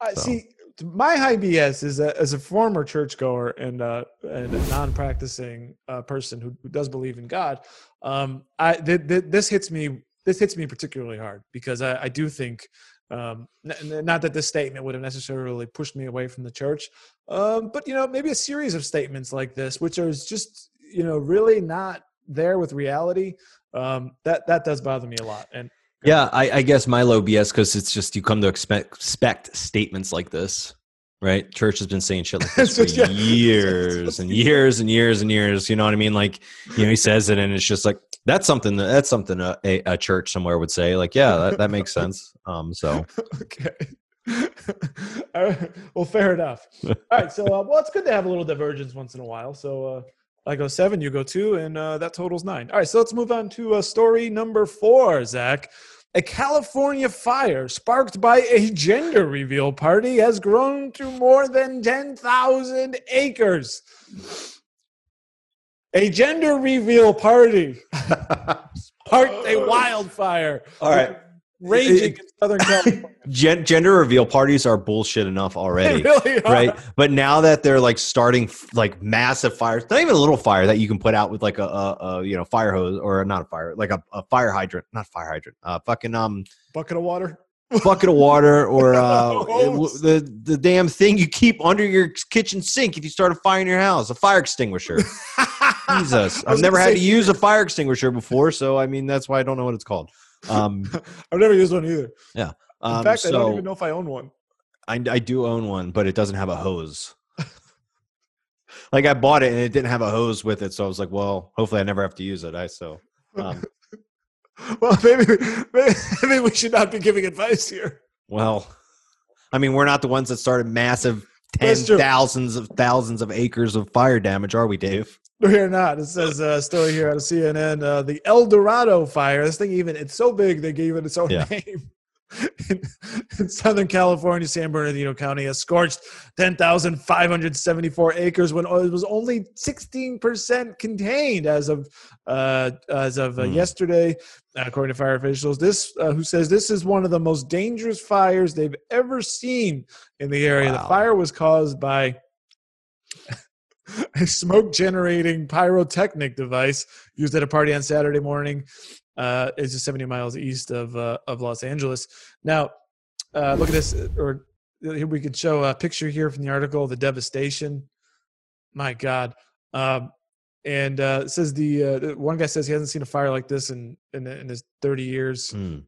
I so. see. My high BS is a, as a former churchgoer and uh, and a non-practicing uh, person who, who does believe in God. Um, I th- th- this hits me. This hits me particularly hard because I, I do think um, not that this statement would have necessarily pushed me away from the church, um, but you know, maybe a series of statements like this, which are just you know really not there with reality. Um, that that does bother me a lot. And yeah, I, I guess my low BS because it's just you come to expect, expect statements like this right? Church has been saying shit like this for yeah. years and years and years and years. You know what I mean? Like, you know, he says it, and it's just like that's something that that's something a, a church somewhere would say. Like, yeah, that, that makes sense. Um, so okay. well, fair enough. All right, so uh, well, it's good to have a little divergence once in a while. So uh, I go seven, you go two, and uh, that totals nine. All right, so let's move on to uh, story number four, Zach. A California fire sparked by a gender reveal party has grown to more than 10,000 acres. A gender reveal party sparked a wildfire. All right raging in Southern California. Gender reveal parties are bullshit enough already, really right? But now that they're like starting like massive fires, not even a little fire that you can put out with like a, a, a you know fire hose or not a fire, like a, a fire hydrant, not fire hydrant, uh, fucking um bucket of water. bucket of water or uh, the the damn thing you keep under your kitchen sink if you start a fire in your house, a fire extinguisher. Jesus, I've never had to use a fire extinguisher before, so I mean that's why I don't know what it's called. Um, I've never used one either. Yeah. Um, In fact, so I don't even know if I own one. I, I do own one, but it doesn't have a hose. like I bought it and it didn't have a hose with it, so I was like, well, hopefully I never have to use it. I so. Um, well, maybe, maybe maybe we should not be giving advice here. Well, I mean, we're not the ones that started massive ten thousands of thousands of acres of fire damage, are we, Dave? We are not. It says uh, story here out of CNN. Uh, the El Dorado fire. This thing even it's so big they gave it its own yeah. name. In, in, Southern California, San Bernardino County has scorched 10,574 acres when it was only 16% contained as of uh, as of mm. yesterday, according to fire officials. This uh, who says this is one of the most dangerous fires they've ever seen in the area. Wow. The fire was caused by a smoke generating pyrotechnic device used at a party on Saturday morning. Uh, it's just 70 miles east of uh, of Los Angeles. Now, uh, look at this, or here we could show a picture here from the article. The devastation. My God. Um, and uh, says the uh, one guy says he hasn't seen a fire like this in in, in his 30 years mm.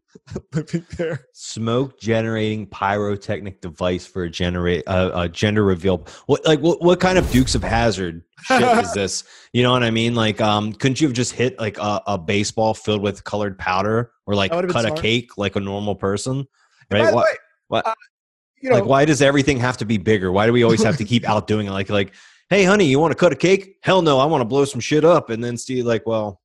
living there. Smoke generating pyrotechnic device for a generate uh, a gender reveal. What like what, what kind of Dukes of Hazzard shit is this? You know what I mean? Like, um, couldn't you have just hit like a, a baseball filled with colored powder or like cut a cake like a normal person? Right? What? Way, what? Uh, you know, like, why does everything have to be bigger? Why do we always have to keep outdoing it? Like, like hey, honey, you want to cut a cake? Hell no, I want to blow some shit up. And then Steve, like, well,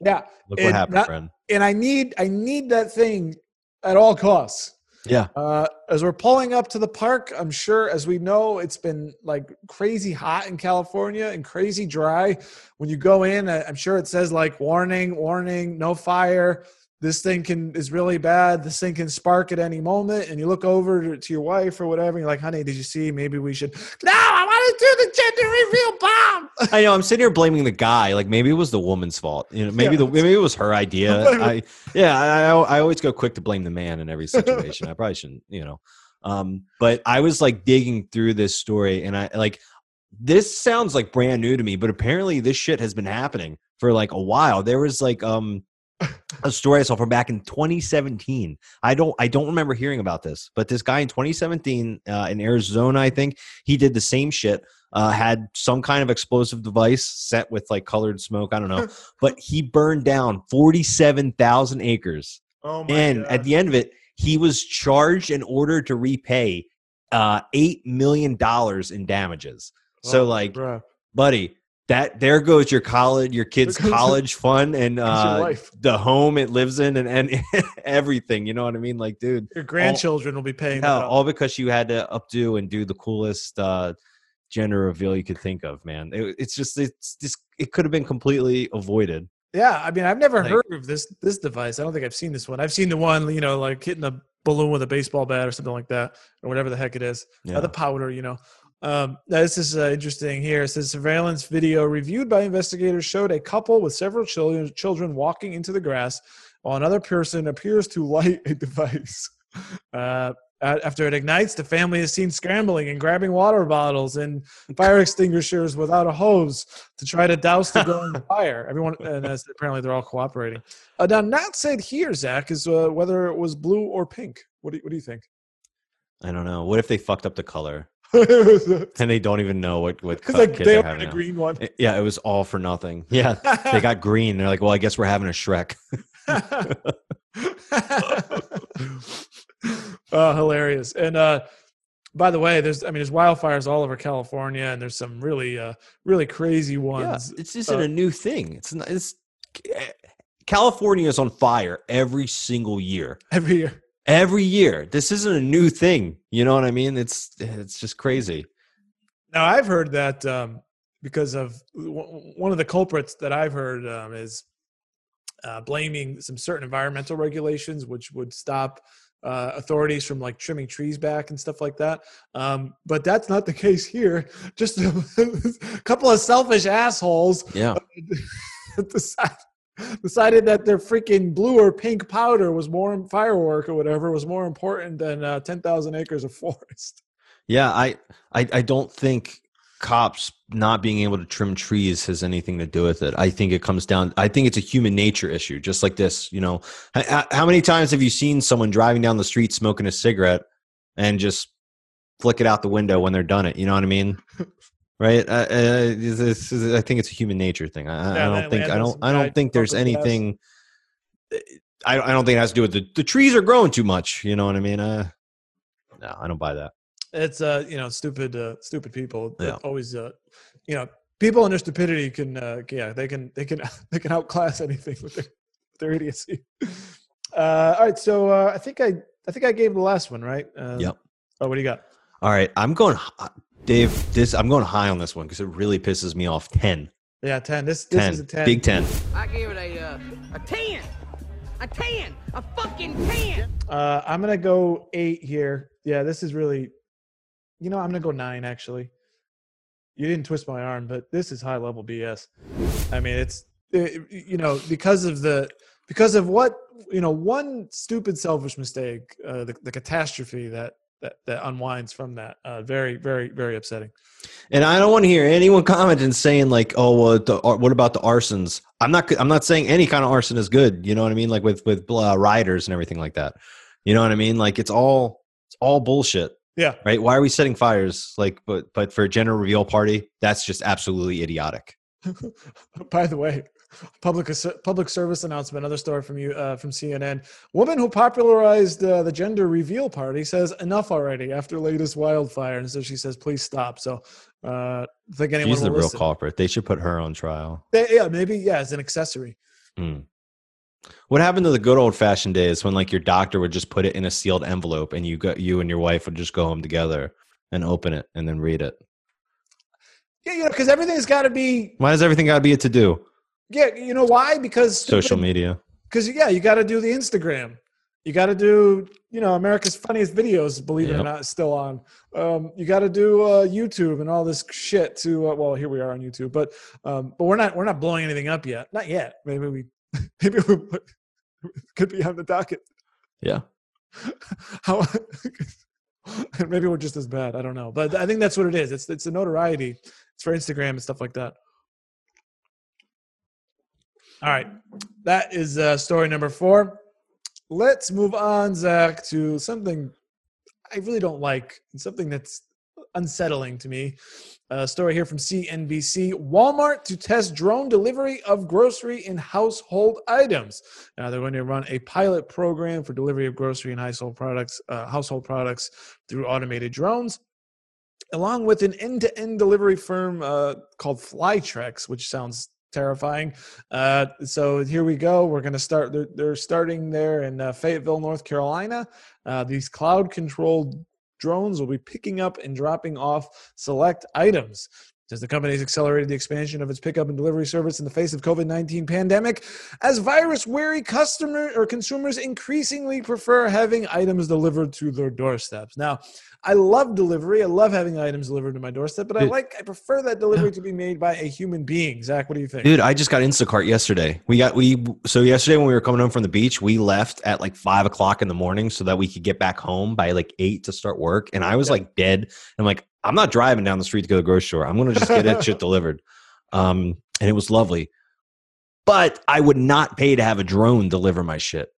yeah, look what happened, not, friend. And I need, I need that thing at all costs. Yeah. Uh, as we're pulling up to the park, I'm sure, as we know, it's been like crazy hot in California and crazy dry. When you go in, I'm sure it says like warning, warning, no fire this thing can is really bad. This thing can spark at any moment. And you look over to your wife or whatever and you're like honey did you see? Maybe we should no i want to do the gender reveal bomb! I know i'm sitting here blaming the guy. Like maybe it was the woman's fault. You know maybe yeah. the maybe it was her idea. I yeah I, I always go quick to blame the man in every situation. I probably shouldn't you know. Um but i was like digging through this story and i like this sounds like brand new to me but apparently this shit has been happening for like a while. There was like um a story I saw from back in 2017. I don't I don't remember hearing about this, but this guy in 2017 uh, in Arizona, I think he did the same shit. Uh, had some kind of explosive device set with like colored smoke. I don't know, but he burned down 47,000 acres. Oh and at the end of it, he was charged and ordered to repay uh, eight million dollars in damages. So, Oh, like, bruh. buddy, that there goes your college, your kid's college fund, and uh, life. the home it lives in, and, and everything. You know what I mean? Like, dude, Your grandchildren will be paying. hell, all because you had to updo and do the coolest uh, gender reveal you could think of, man. It, it's just, it's just, it could have been completely avoided. Yeah, I mean, I've never Like- heard of this this device. I don't think I've seen this one. I've seen the one, you know, like hitting a balloon with a baseball bat or something like that, or whatever the heck it is. Yeah. Uh, the powder, you know. Um, this is uh, interesting here. It says surveillance video reviewed by investigators showed a couple with several children children walking into the grass while another person appears to light a device. Uh, after it ignites, the family is seen scrambling and grabbing water bottles and fire extinguishers without a hose to try to douse the growing fire. Everyone, and apparently they're all cooperating. Uh, now, not said here, Zach, is uh, whether it was blue or pink. What do you, what do you think? I don't know. What if they fucked up the color and they don't even know what what co- like they having a green one. It- Yeah, it was all for nothing. Yeah, they got green. They're like, well, I guess we're having a Shrek. oh, hilarious! And uh, by the way, there's I mean there's wildfires all over California, and there's some really uh, really crazy Yeah, ones. it's isn't uh, a new thing. It's not. It's California is on fire every single year. every year. Every year, this isn't a new thing. You know what I mean? It's it's just crazy. Now I've heard that um, because of w- one of the culprits that I've heard um, is uh, blaming some certain environmental regulations, which would stop uh, authorities from like trimming trees back and stuff like that. Um, but that's not the case here. Just a couple of selfish assholes Yeah, decide- decided that their freaking blue or pink powder was more firework or whatever was more important than uh, 10,000 acres of forest. yeah. I I, I don't think cops not being able to trim trees has anything to do with it. I think it comes down. I think it's a human nature issue, just like this. You know, how many times have you seen someone driving down the street smoking a cigarette and just flick it out the window when they're done it? You know what I mean? Right? Uh, uh, this is- I think it's a human nature thing. I, I don't think. I don't. I don't think there's anything. I, I don't think it has to do with the, the trees are growing too much. You know what I mean? Uh, no, I don't buy that. It's uh, you know, stupid, uh, stupid people. Yeah. Always, uh, you know, people in their stupidity can, uh, yeah, they can, they can, they can outclass anything with their, with their idiocy. Uh, all right, so uh, I think I, I think I gave the last one, right? Uh, Yep. Oh, what do you got? All right, I'm going, Dave. This I'm going high on this one because it really pisses me off. Ten. Yeah, ten. This, this 10. is a ten. Big ten. I give it a uh, a ten, a ten, a fucking ten. Uh, I'm gonna go eight here. Yeah, this is really, you know, I'm gonna go nine actually. You didn't twist my arm, but this is high level BS. I mean, it's it, you know because of the because of what you know one stupid selfish mistake, uh, the the catastrophe that that that unwinds from that. Uh, very very very upsetting. And I don't want to hear anyone commenting saying like, "Oh, well, the, what about the arsons?" I'm not. I'm not saying any kind of arson is good. You know what I mean? Like with with uh, riders and everything like that. You know what I mean? Like it's all it's all bullshit, Yeah, right? Why are we setting fires? Like, but but for a gender reveal party, that's just absolutely idiotic. By the way, public public service announcement. Another story from you uh, from CNN. Woman who popularized uh, the gender reveal party says enough already after latest wildfire, and so she says please stop. So, uh, I think anyone She's the real culprit. They should put her on trial. They- yeah, maybe yeah, as an accessory. Hmm. What happened to the good old fashioned days when like your doctor would just put it in a sealed envelope and you got you and your wife would just go home together and open it and then read it? Yeah, you know, because everything's got to be. Why does everything got to be a to do? Yeah, you know why? Because Social media. Because yeah, you got to do the Instagram. You got to do, you know, America's funniest videos. Believe it or not, still on. Um, you got to do uh, YouTube and all this shit. To uh, well, here we are on YouTube, but um, but we're not we're not blowing anything up yet. Not yet. Maybe we maybe we could be on the docket. Yeah. How? maybe we're just as bad. I don't know, but I think that's what it is. It's it's the notoriety. It's for Instagram and stuff like that. All right. That is uh, story number four. Let's move on, Zach, to something I really don't like, and something that's unsettling to me. A story here from CNBC Walmart to test drone delivery of grocery and household items. Now, they're going to run a pilot program for delivery of grocery and household products, uh, household products through automated drones along with an end-to-end delivery firm uh, called Flytrex, which sounds terrifying. Uh, so here we go. We're going to start. They're, they're, starting there in uh, Fayetteville, North Carolina. Uh, these cloud-controlled drones will be picking up and dropping off select items. As the company has accelerated the expansion of its pickup and delivery service in the face of COVID-19 pandemic, as virus-wary customer or consumers increasingly prefer having items delivered to their doorsteps. Now, I love delivery. I love having items delivered to my doorstep, but I like I prefer that delivery to be made by a human being. Zach, what do you think? Dude, I just got Instacart yesterday. We got we so yesterday when we were coming home from the beach, we left at like five o'clock in the morning so that we could get back home by like eight to start work. And I was like dead. I'm like, I'm not driving down the street to go to the grocery store. I'm gonna just get that shit delivered. Um, and it was lovely. But I would not pay to have a drone deliver my shit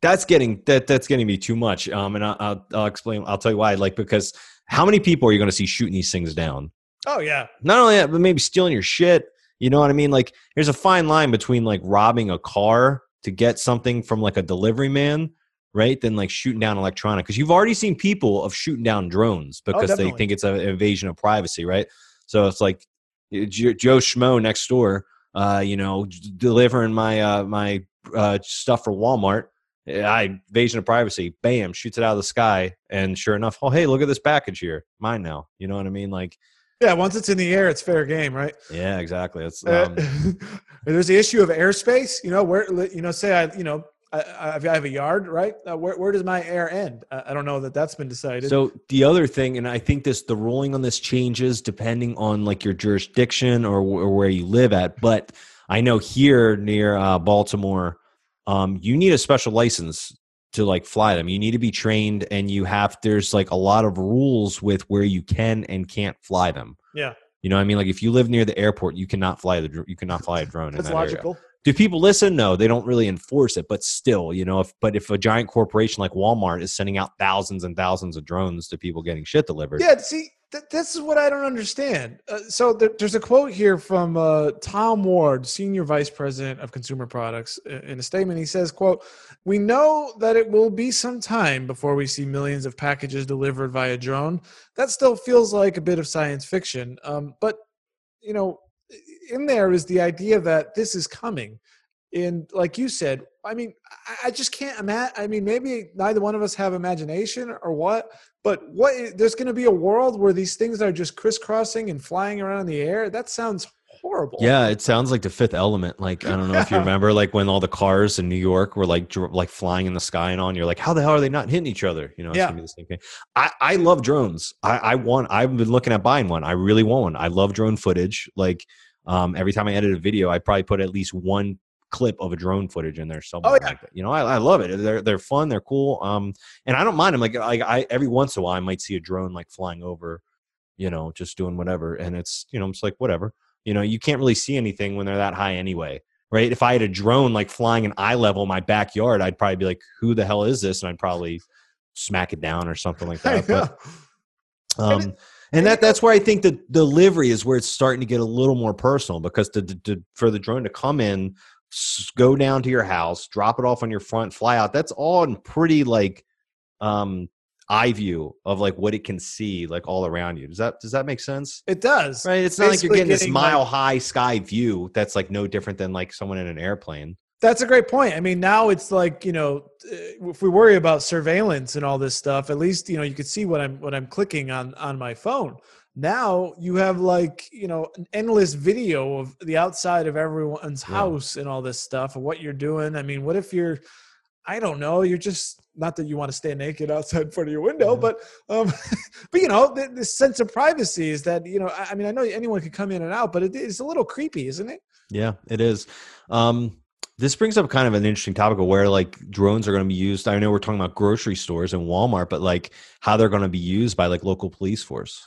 that's getting that that's getting me too much. Um, and I'll, I'll explain. I'll tell you why. Like because how many people are you going to see shooting these things down? Oh yeah. Not only that, but maybe stealing your shit. You know what I mean? Like there's a fine line between like robbing a car to get something from like a delivery man, right? Than like shooting down electronic. Because you've already seen people of shooting down drones oh, because oh, they think it's an invasion of privacy, right? So it's like Joe Schmo next door, uh, you know, delivering my uh, my uh, stuff for Walmart I invasion of privacy, bam, shoots it out of the sky, and sure enough, oh hey, look at this package here, mine now. You know what I mean? Like, yeah, once it's in the air, it's fair game, right? Yeah, exactly. It's uh, um, there's the issue of airspace. You know where you know say I you know I, I have a yard, right? Uh, where, where does my air end? I don't know that that's been decided. So the other thing, and I think this, the ruling on this changes depending on like your jurisdiction or, or where you live at. But I know here near uh, Baltimore, um, you need a special license to like fly them. You need to be trained, and you have there's like a lot of rules with where you can and can't fly them. Yeah, you know, what I mean, like if you live near the airport, you cannot fly the you cannot fly a drone. That's that logical. Area. Do people listen? No, they don't really enforce it, but still, you know, if but if a giant corporation like Walmart is sending out thousands and thousands of drones to people getting shit delivered, yeah. See, th- this is what I don't understand. Uh, so there, there's a quote here from uh, Tom Ward, Senior Vice President of Consumer Products, in a statement. He says, "quote We know that it will be some time before we see millions of packages delivered via drone. That still feels like a bit of science fiction, um, but you know." In there is the idea that this is coming. And like you said i mean i just can't imagine i mean maybe neither one of us have imagination or what but what there's going to be a world where these things are just crisscrossing and flying around in the air that sounds horrible yeah it sounds like the fifth element like i don't know if you remember like when all the cars in new york were like dr- like flying in the sky and on you're like how the hell are they not hitting each other you know it's yeah. gonna be the same thing i i love drones i i want i've been looking at buying one i really want one i love drone footage like um, every time I edit a video, I probably put at least one clip of a drone footage in there somewhere. Oh yeah, like you know, I, I love it. They're they're fun. They're cool. Um, and I don't mind them. Like like I every once in a while I might see a drone like flying over, you know, just doing whatever, and it's you know it's like whatever. You know, you can't really see anything when they're that high anyway. Right. If I had a drone like flying an eye level in my backyard, I'd probably be like, "Who the hell is this?" And I'd probably smack it down or something like that. But, um, and that that's where I think the delivery is where it's starting to get a little more personal because to, to, for the drone to come in go down to your house, drop it off on your front, fly out. That's all in pretty like um eye view of like what it can see like all around you. Does that does that make sense? It does. Right. It's not like you're getting, getting this mile like, high sky view that's like no different than like someone in an airplane. That's a great point. I mean, now it's like you know, uh, if we worry about surveillance and all this stuff, at least you know you could see what I'm what I'm clicking on on my phone now you have like you know an endless video of the outside of everyone's yeah. house and all this stuff and what you're doing i mean what if you're i don't know you're just not that you want to stay naked outside in front of your window yeah. but um but you know the, the, sense of privacy is that you know I, I mean i know anyone can come in and out but it is a little creepy isn't it yeah it is um this brings up kind of an interesting topic of where like drones are going to be used. I know we're talking about grocery stores and Walmart, but like how they're going to be used by like local police force.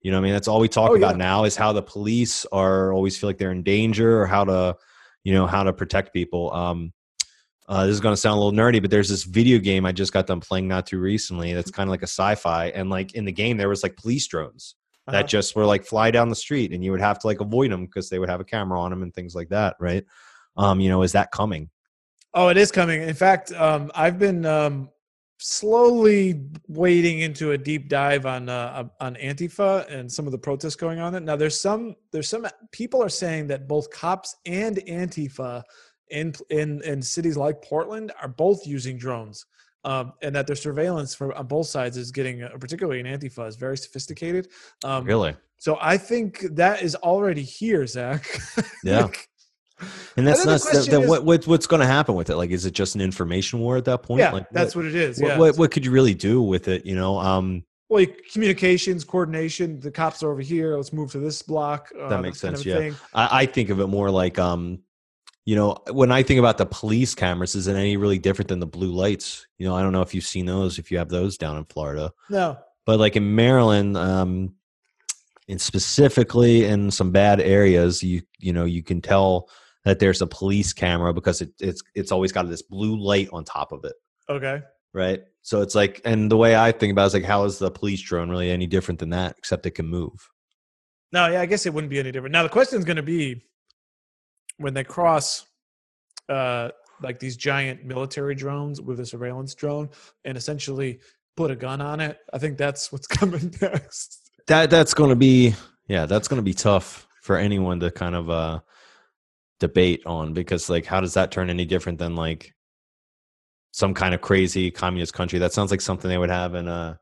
You know, I mean, that's all we talk oh, about yeah. now is how the police are always feel like they're in danger, or how to, you know how to protect people. Um, uh, this is going to sound a little nerdy, but there's this video game I just got done playing not too recently. That's kind of like a sci-fi, and like in the game there was like police drones Uh-huh. that just were like fly down the street, and you would have to like avoid them because they would have a camera on them and things like that, right? Um, you know, is that coming? Oh, it is coming. In fact, um, I've been um, slowly wading into a deep dive on uh, on Antifa and some of the protests going on. There now, there's some there's some people are saying that both cops and Antifa in in in cities like Portland are both using drones. Um, and that their surveillance for on both sides is getting, uh, particularly in Antifa, is very sophisticated. Um, Really? So I think that is already here, Zach. Yeah. Like, And that's the not that is- what, what what's going to happen with it? Like, is it just an information war at that point? yeah, like, that's what, what it is. what, Yeah. what what could you really do with it? You know, um, Well, communications, coordination. The cops are over here. Let's move to this block. Uh, That makes kind sense, of yeah. I, I think of it more like, um, you know, when I think about the police cameras, is it any really different than the blue lights? You know, I don't know if you've seen those, if you have those down in Florida, No. but like in Maryland, um, and specifically in some bad areas, you you know, you can tell that there's a police camera because it, it's it's always got this blue light on top of it. Okay. right? So it's like, and the way I think about it is like, how is the police drone really any different than that, except it can move? No, yeah, I guess it wouldn't be any different. Now the question is going to be when they cross, uh, like these giant military drones with a surveillance drone, and essentially put a gun on it. I think that's what's coming next. That that's going to be, yeah, that's going to be tough for anyone to kind of uh debate on because like, how does that turn any different than like some kind of crazy communist country? That sounds like something they would have in uh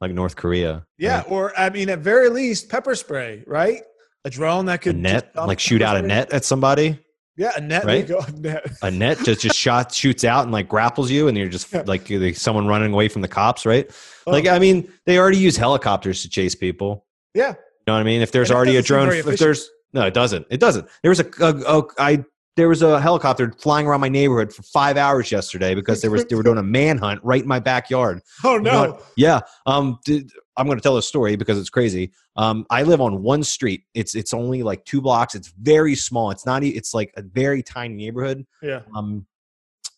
like North Korea. Yeah, right? or I mean, at very least, pepper spray, right? A drone that could just net, like shoot out a net at somebody. Yeah, a net. right? go, a net. Just just shot shoots out and like grapples you, and you're just Yeah. like you're like someone running away from the cops, right? Like Oh, I mean, they already use helicopters to chase people. yeah, You know what I mean? If there's already a drone, if there's no, it doesn't. It doesn't. There was a, a, a I there was a helicopter flying around my neighborhood for five hours yesterday because there was they were doing a manhunt right in my backyard. Oh no! what? Yeah. Um. I'm going to tell a story because it's crazy. Um. I live on one street. It's it's only like two blocks. It's very small. It's not. It's like a very tiny neighborhood. Yeah. Um.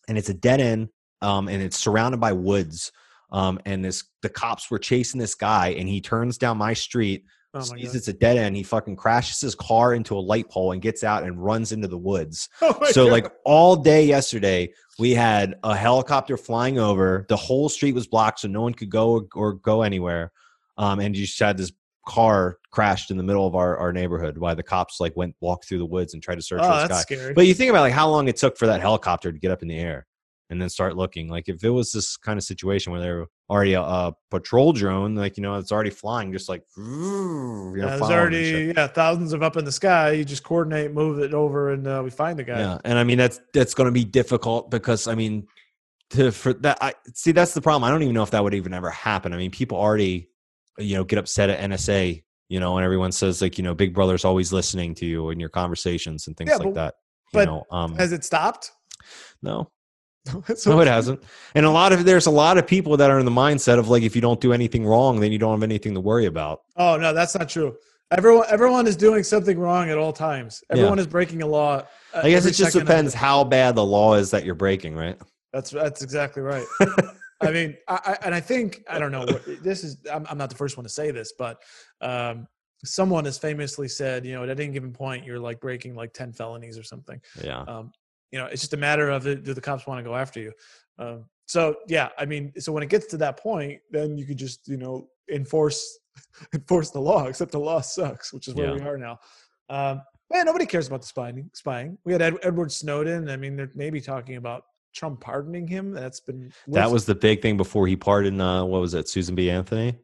And it's a dead end. Um. And it's surrounded by woods. Um. And this the cops were chasing this guy, and he turns down my street Oh sees god! it's a dead end. He fucking crashes his car into a light pole and gets out and runs into the woods. Oh so God. like all day yesterday, we had a helicopter flying over. The whole street was blocked, so no one could go or, or go anywhere. Um, and you just had this car crashed in the middle of our, our neighborhood while the cops like went walked through the woods and tried to search oh, for this guy. scary. But you think about like how long it took for that helicopter to get up in the air and then start looking. Like if it was this kind of situation where they're already a, a patrol drone, like you know, it's already flying, just like you know, Yeah, there's following and shit. already yeah thousands of up in the sky. You just coordinate, move it over, and uh, we find the guy. Yeah, and I mean that's that's going to be difficult because I mean, to for that I see that's the problem. I don't even know if that would even ever happen. I mean, people already, you know, get upset at NSA, you know, and everyone says like you know, Big Brother's always listening to you in your conversations and things Yeah, like but- that. You but know, um, Has it stopped? no, So- no, it hasn't. And a lot of there's a lot of people that are in the mindset of like if you don't do anything wrong, then you don't have anything to worry about. Oh no, that's not true. Everyone, everyone is doing something wrong at all times. Everyone is breaking a law. uh, I guess it just depends how bad the law is that you're breaking, right? That's that's exactly right. I mean, I, I and I think I don't know. This is I'm, I'm not the first one to say this, but um, someone has famously said, you know, at any given point, you're like breaking like ten felonies or something. Yeah. Um, you know, it's just a matter of do the cops want to go after you? Um, so yeah, I mean, so when it gets to that point, then you could just you know enforce enforce the law. Except the law sucks, which is where we are now. Um, man, nobody cares about the spying. Spying. We had Ed, Edward Snowden. I mean, they're maybe talking about Trump pardoning him. That's been That was the big thing before he pardoned. Uh, what was it, Susan B. Anthony?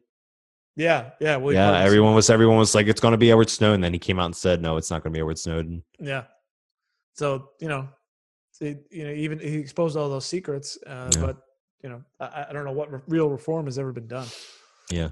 yeah, yeah. Willie yeah, everyone was everyone was like, it's going to be Edward Snowden. Then he came out and said, no, it's not going to be Edward Snowden. Yeah. So you know, it, you know, even he exposed all those secrets, uh, Yeah. but you know, I, I don't know what re- real reform has ever been done. Yeah.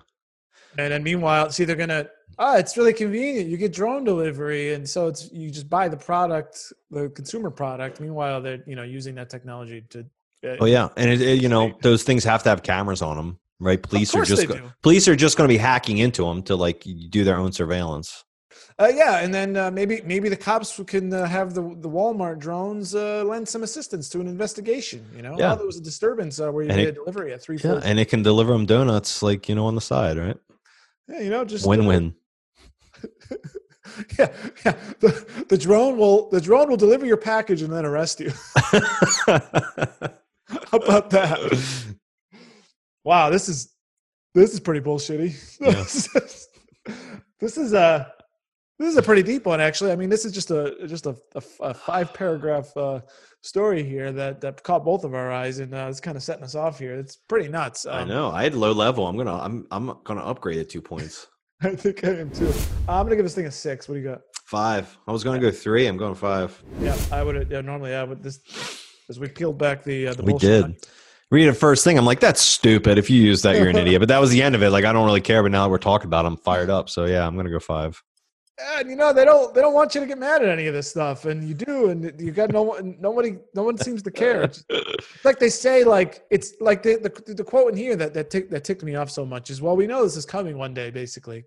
And then meanwhile, see, they're gonna. Ah, it's really convenient. You get drone delivery, and so it's you just buy the product, the consumer product. Meanwhile, they're you know using that technology to. Uh, Oh yeah, and it, it- you know those things have to have cameras on them, right? Police are just go- police are just going to be hacking into them to like do their own surveillance. Uh, yeah, and then uh, maybe maybe the cops can uh, have the the Walmart drones uh, lend some assistance to an investigation. You know, Yeah. oh, there was a disturbance uh, where you And made it- a delivery at three. Yeah, and it can deliver them donuts like you know on the side, right? yeah, you know, just uh, Win-win. yeah, yeah. The, the drone will the drone will deliver your package and then arrest you. How about that? Wow, this is this is pretty bullshitty. Yeah. this is this is a this is a pretty deep one, actually. I mean, this is just a just a, a, a five paragraph uh, story here that that caught both of our eyes, and uh, it's kind of setting us off here. It's pretty nuts. I Um, know. I had low level. I'm gonna. I'm. I'm gonna upgrade it two points. I think I am too. I'm gonna give this thing a six. What do you got? Five. I was gonna go three. I'm going five. Yeah, I would. Yeah, normally I would. This as we peeled back the uh, the We did. Read it first thing. I'm like, that's stupid. If you use that, you're an idiot. But that was the end of it. Like, I don't really care. But now that we're talking about, it, I'm fired up. So yeah, I'm gonna go five. And you know they don't they don't want you to get mad at any of this stuff and you do and you got no one nobody no one seems to care. It's like they say like it's like the the, the quote in here that that, tick, that ticked me off so much is well we know this is coming one day basically.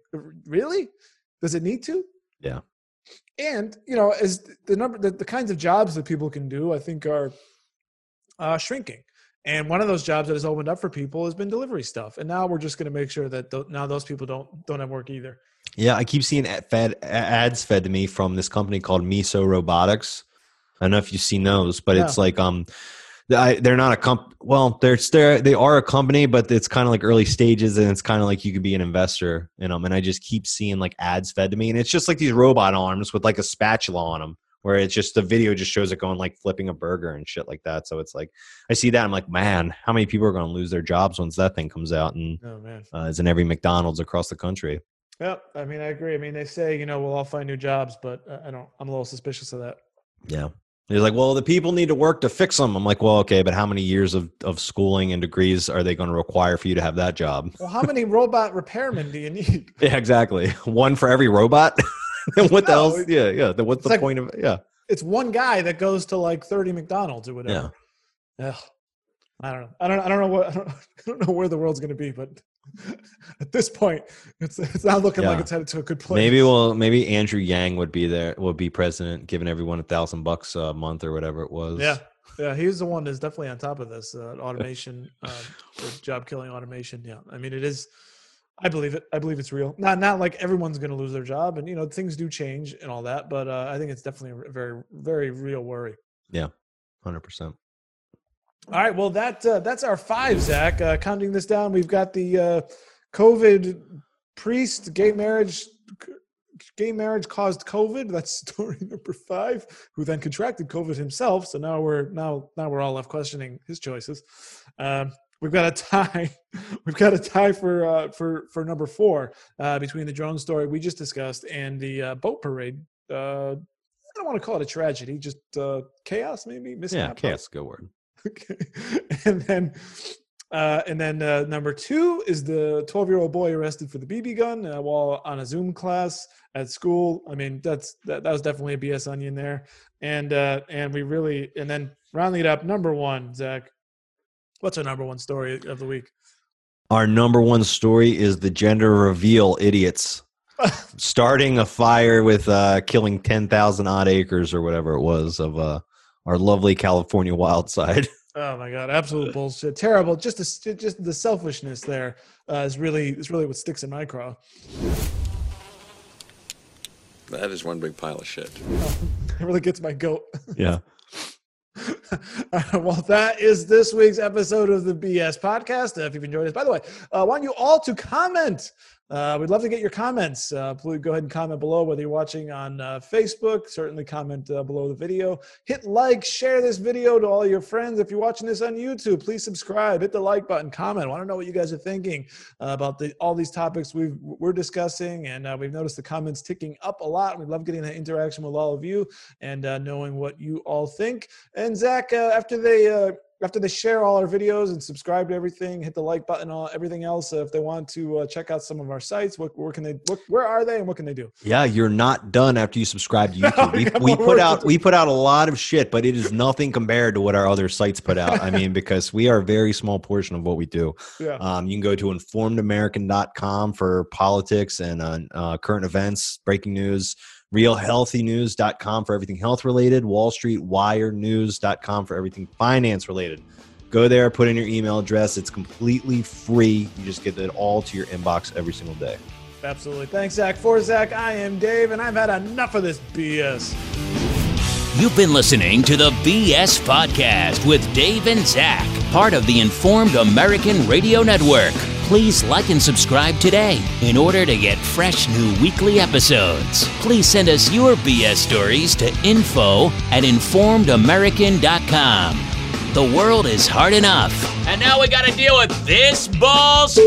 Really? Does it need to? Yeah. and you know as the number the, the kinds of jobs that people can do i think are uh, shrinking. And one of those jobs that has opened up for people has been delivery stuff. And now we're just going to make sure that th- now those people don't don't have work either Yeah, I keep seeing ad- fed ads fed to me from this company called Miso Robotics. I don't know if you've seen those, but it's like um, I, they're not a comp. Well, they're they're they are a company, but it's kind of like early stages, and it's kind of like you could be an investor in them. And I just keep seeing like ads fed to me, and it's just like these robot arms with like a spatula on them, where it's just the video just shows it going like flipping a burger and shit like that. So it's like I see that, I'm like, man, how many people are going to lose their jobs once that thing comes out and oh uh, is in every McDonald's across the country? Yep. I mean, I agree. I mean, they say, you know, we'll all find new jobs, but I don't, I'm a little suspicious of that. Yeah. He's like, well, the people need to work to fix them. I'm like, well, okay, but how many years of, of schooling and degrees are they going to require for you to have that job? Well, how many robot repairmen do you need? Yeah, exactly. One for every robot. And what the No, hell? it- Yeah, yeah. Then what's the like- point of it? Yeah, It's one guy that goes to like 30 McDonald's or whatever. yeah. Ugh. I don't know. I don't, I don't know what, I don't, I don't know where the world's going to be, but at this point, it's, it's not looking like it's headed to a good place. Maybe well, maybe Andrew Yang would be there, would be president, giving everyone a thousand bucks a month or whatever it was. Yeah. Yeah. He's the one that's definitely on top of this uh, automation, um, job killing automation. Yeah. I mean, it is, I believe it. I believe it's real. Not not like everyone's going to lose their job, and you know things do change and all that. But uh, I think it's definitely a very very real worry. Yeah, hundred percent. All right, well that uh, that's our five, Zach. Uh, counting this down, we've got the uh, COVID priest gay marriage. Gay marriage caused COVID. That's story number five. Who then contracted COVID himself. So now we're now now we're all left questioning his choices. Um, we've got a tie. We've got a tie for uh, for for number four uh, between the drone story we just discussed and the uh, boat parade. Uh, I don't want to call it a tragedy, just uh, chaos, maybe. Mishap. Yeah, chaos. Good word. Okay. And then uh, and then uh, number two is the 12 year old boy arrested for the BB gun uh, while on a Zoom class at school. I mean, that's that, that was definitely a BS onion there. And uh, and we really and then rounding it up, number one, Zach. What's our number one story of the week? Our number one story is the gender reveal idiots starting a fire with uh, killing ten thousand odd acres or whatever it was of uh, our lovely California wild side. Oh my god, absolute bullshit, terrible. Just the just the selfishness there uh, is really is really what sticks in my craw. That is one big pile of shit. It really gets my goat. yeah. well, that is this week's episode of the BS podcast. Uh, if you've enjoyed this, by the way, I uh, want you all to comment. Uh, we'd love to get your comments. Uh, please go ahead and comment below, whether you're watching on uh, Facebook. Certainly comment uh, below the video. Hit like, share this video to all your friends. If you're watching this on YouTube, please subscribe. Hit the like button, comment. I want to know what you guys are thinking uh, about the, all these topics we've, we're discussing. And uh, we've noticed the comments ticking up a lot. We love getting that interaction with all of you and knowing what you all think. And Zach, after they after they share all our videos and subscribe to everything, hit the like button, all everything else. Uh, if they want to uh, check out some of our sites, what where can they? What, where are they, and what can they do? Yeah, you're not done after you subscribe to YouTube. We We, we put out we put out a lot of shit, but it is nothing compared to what our other sites put out. I mean, because we are a very small portion of what we do. Yeah. Um, you can go to informedamerican.com for politics and uh, uh, current events, breaking news, realhealthynews.com for everything health related, Wall Street Wire News.com for everything finance related. Go there, put in your email address. It's completely free. You just get it all to your inbox every single day. Absolutely. Thanks, Zach. For Zach, I am Dave, and I've had enough of this BS. You've been listening to the BS Podcast with Dave and Zach, part of the Informed American Radio Network. Please like and subscribe today in order to get fresh new weekly episodes. Please send us your BS stories to info at informedamerican.com. The world is hard enough. And now we gotta deal with this balls.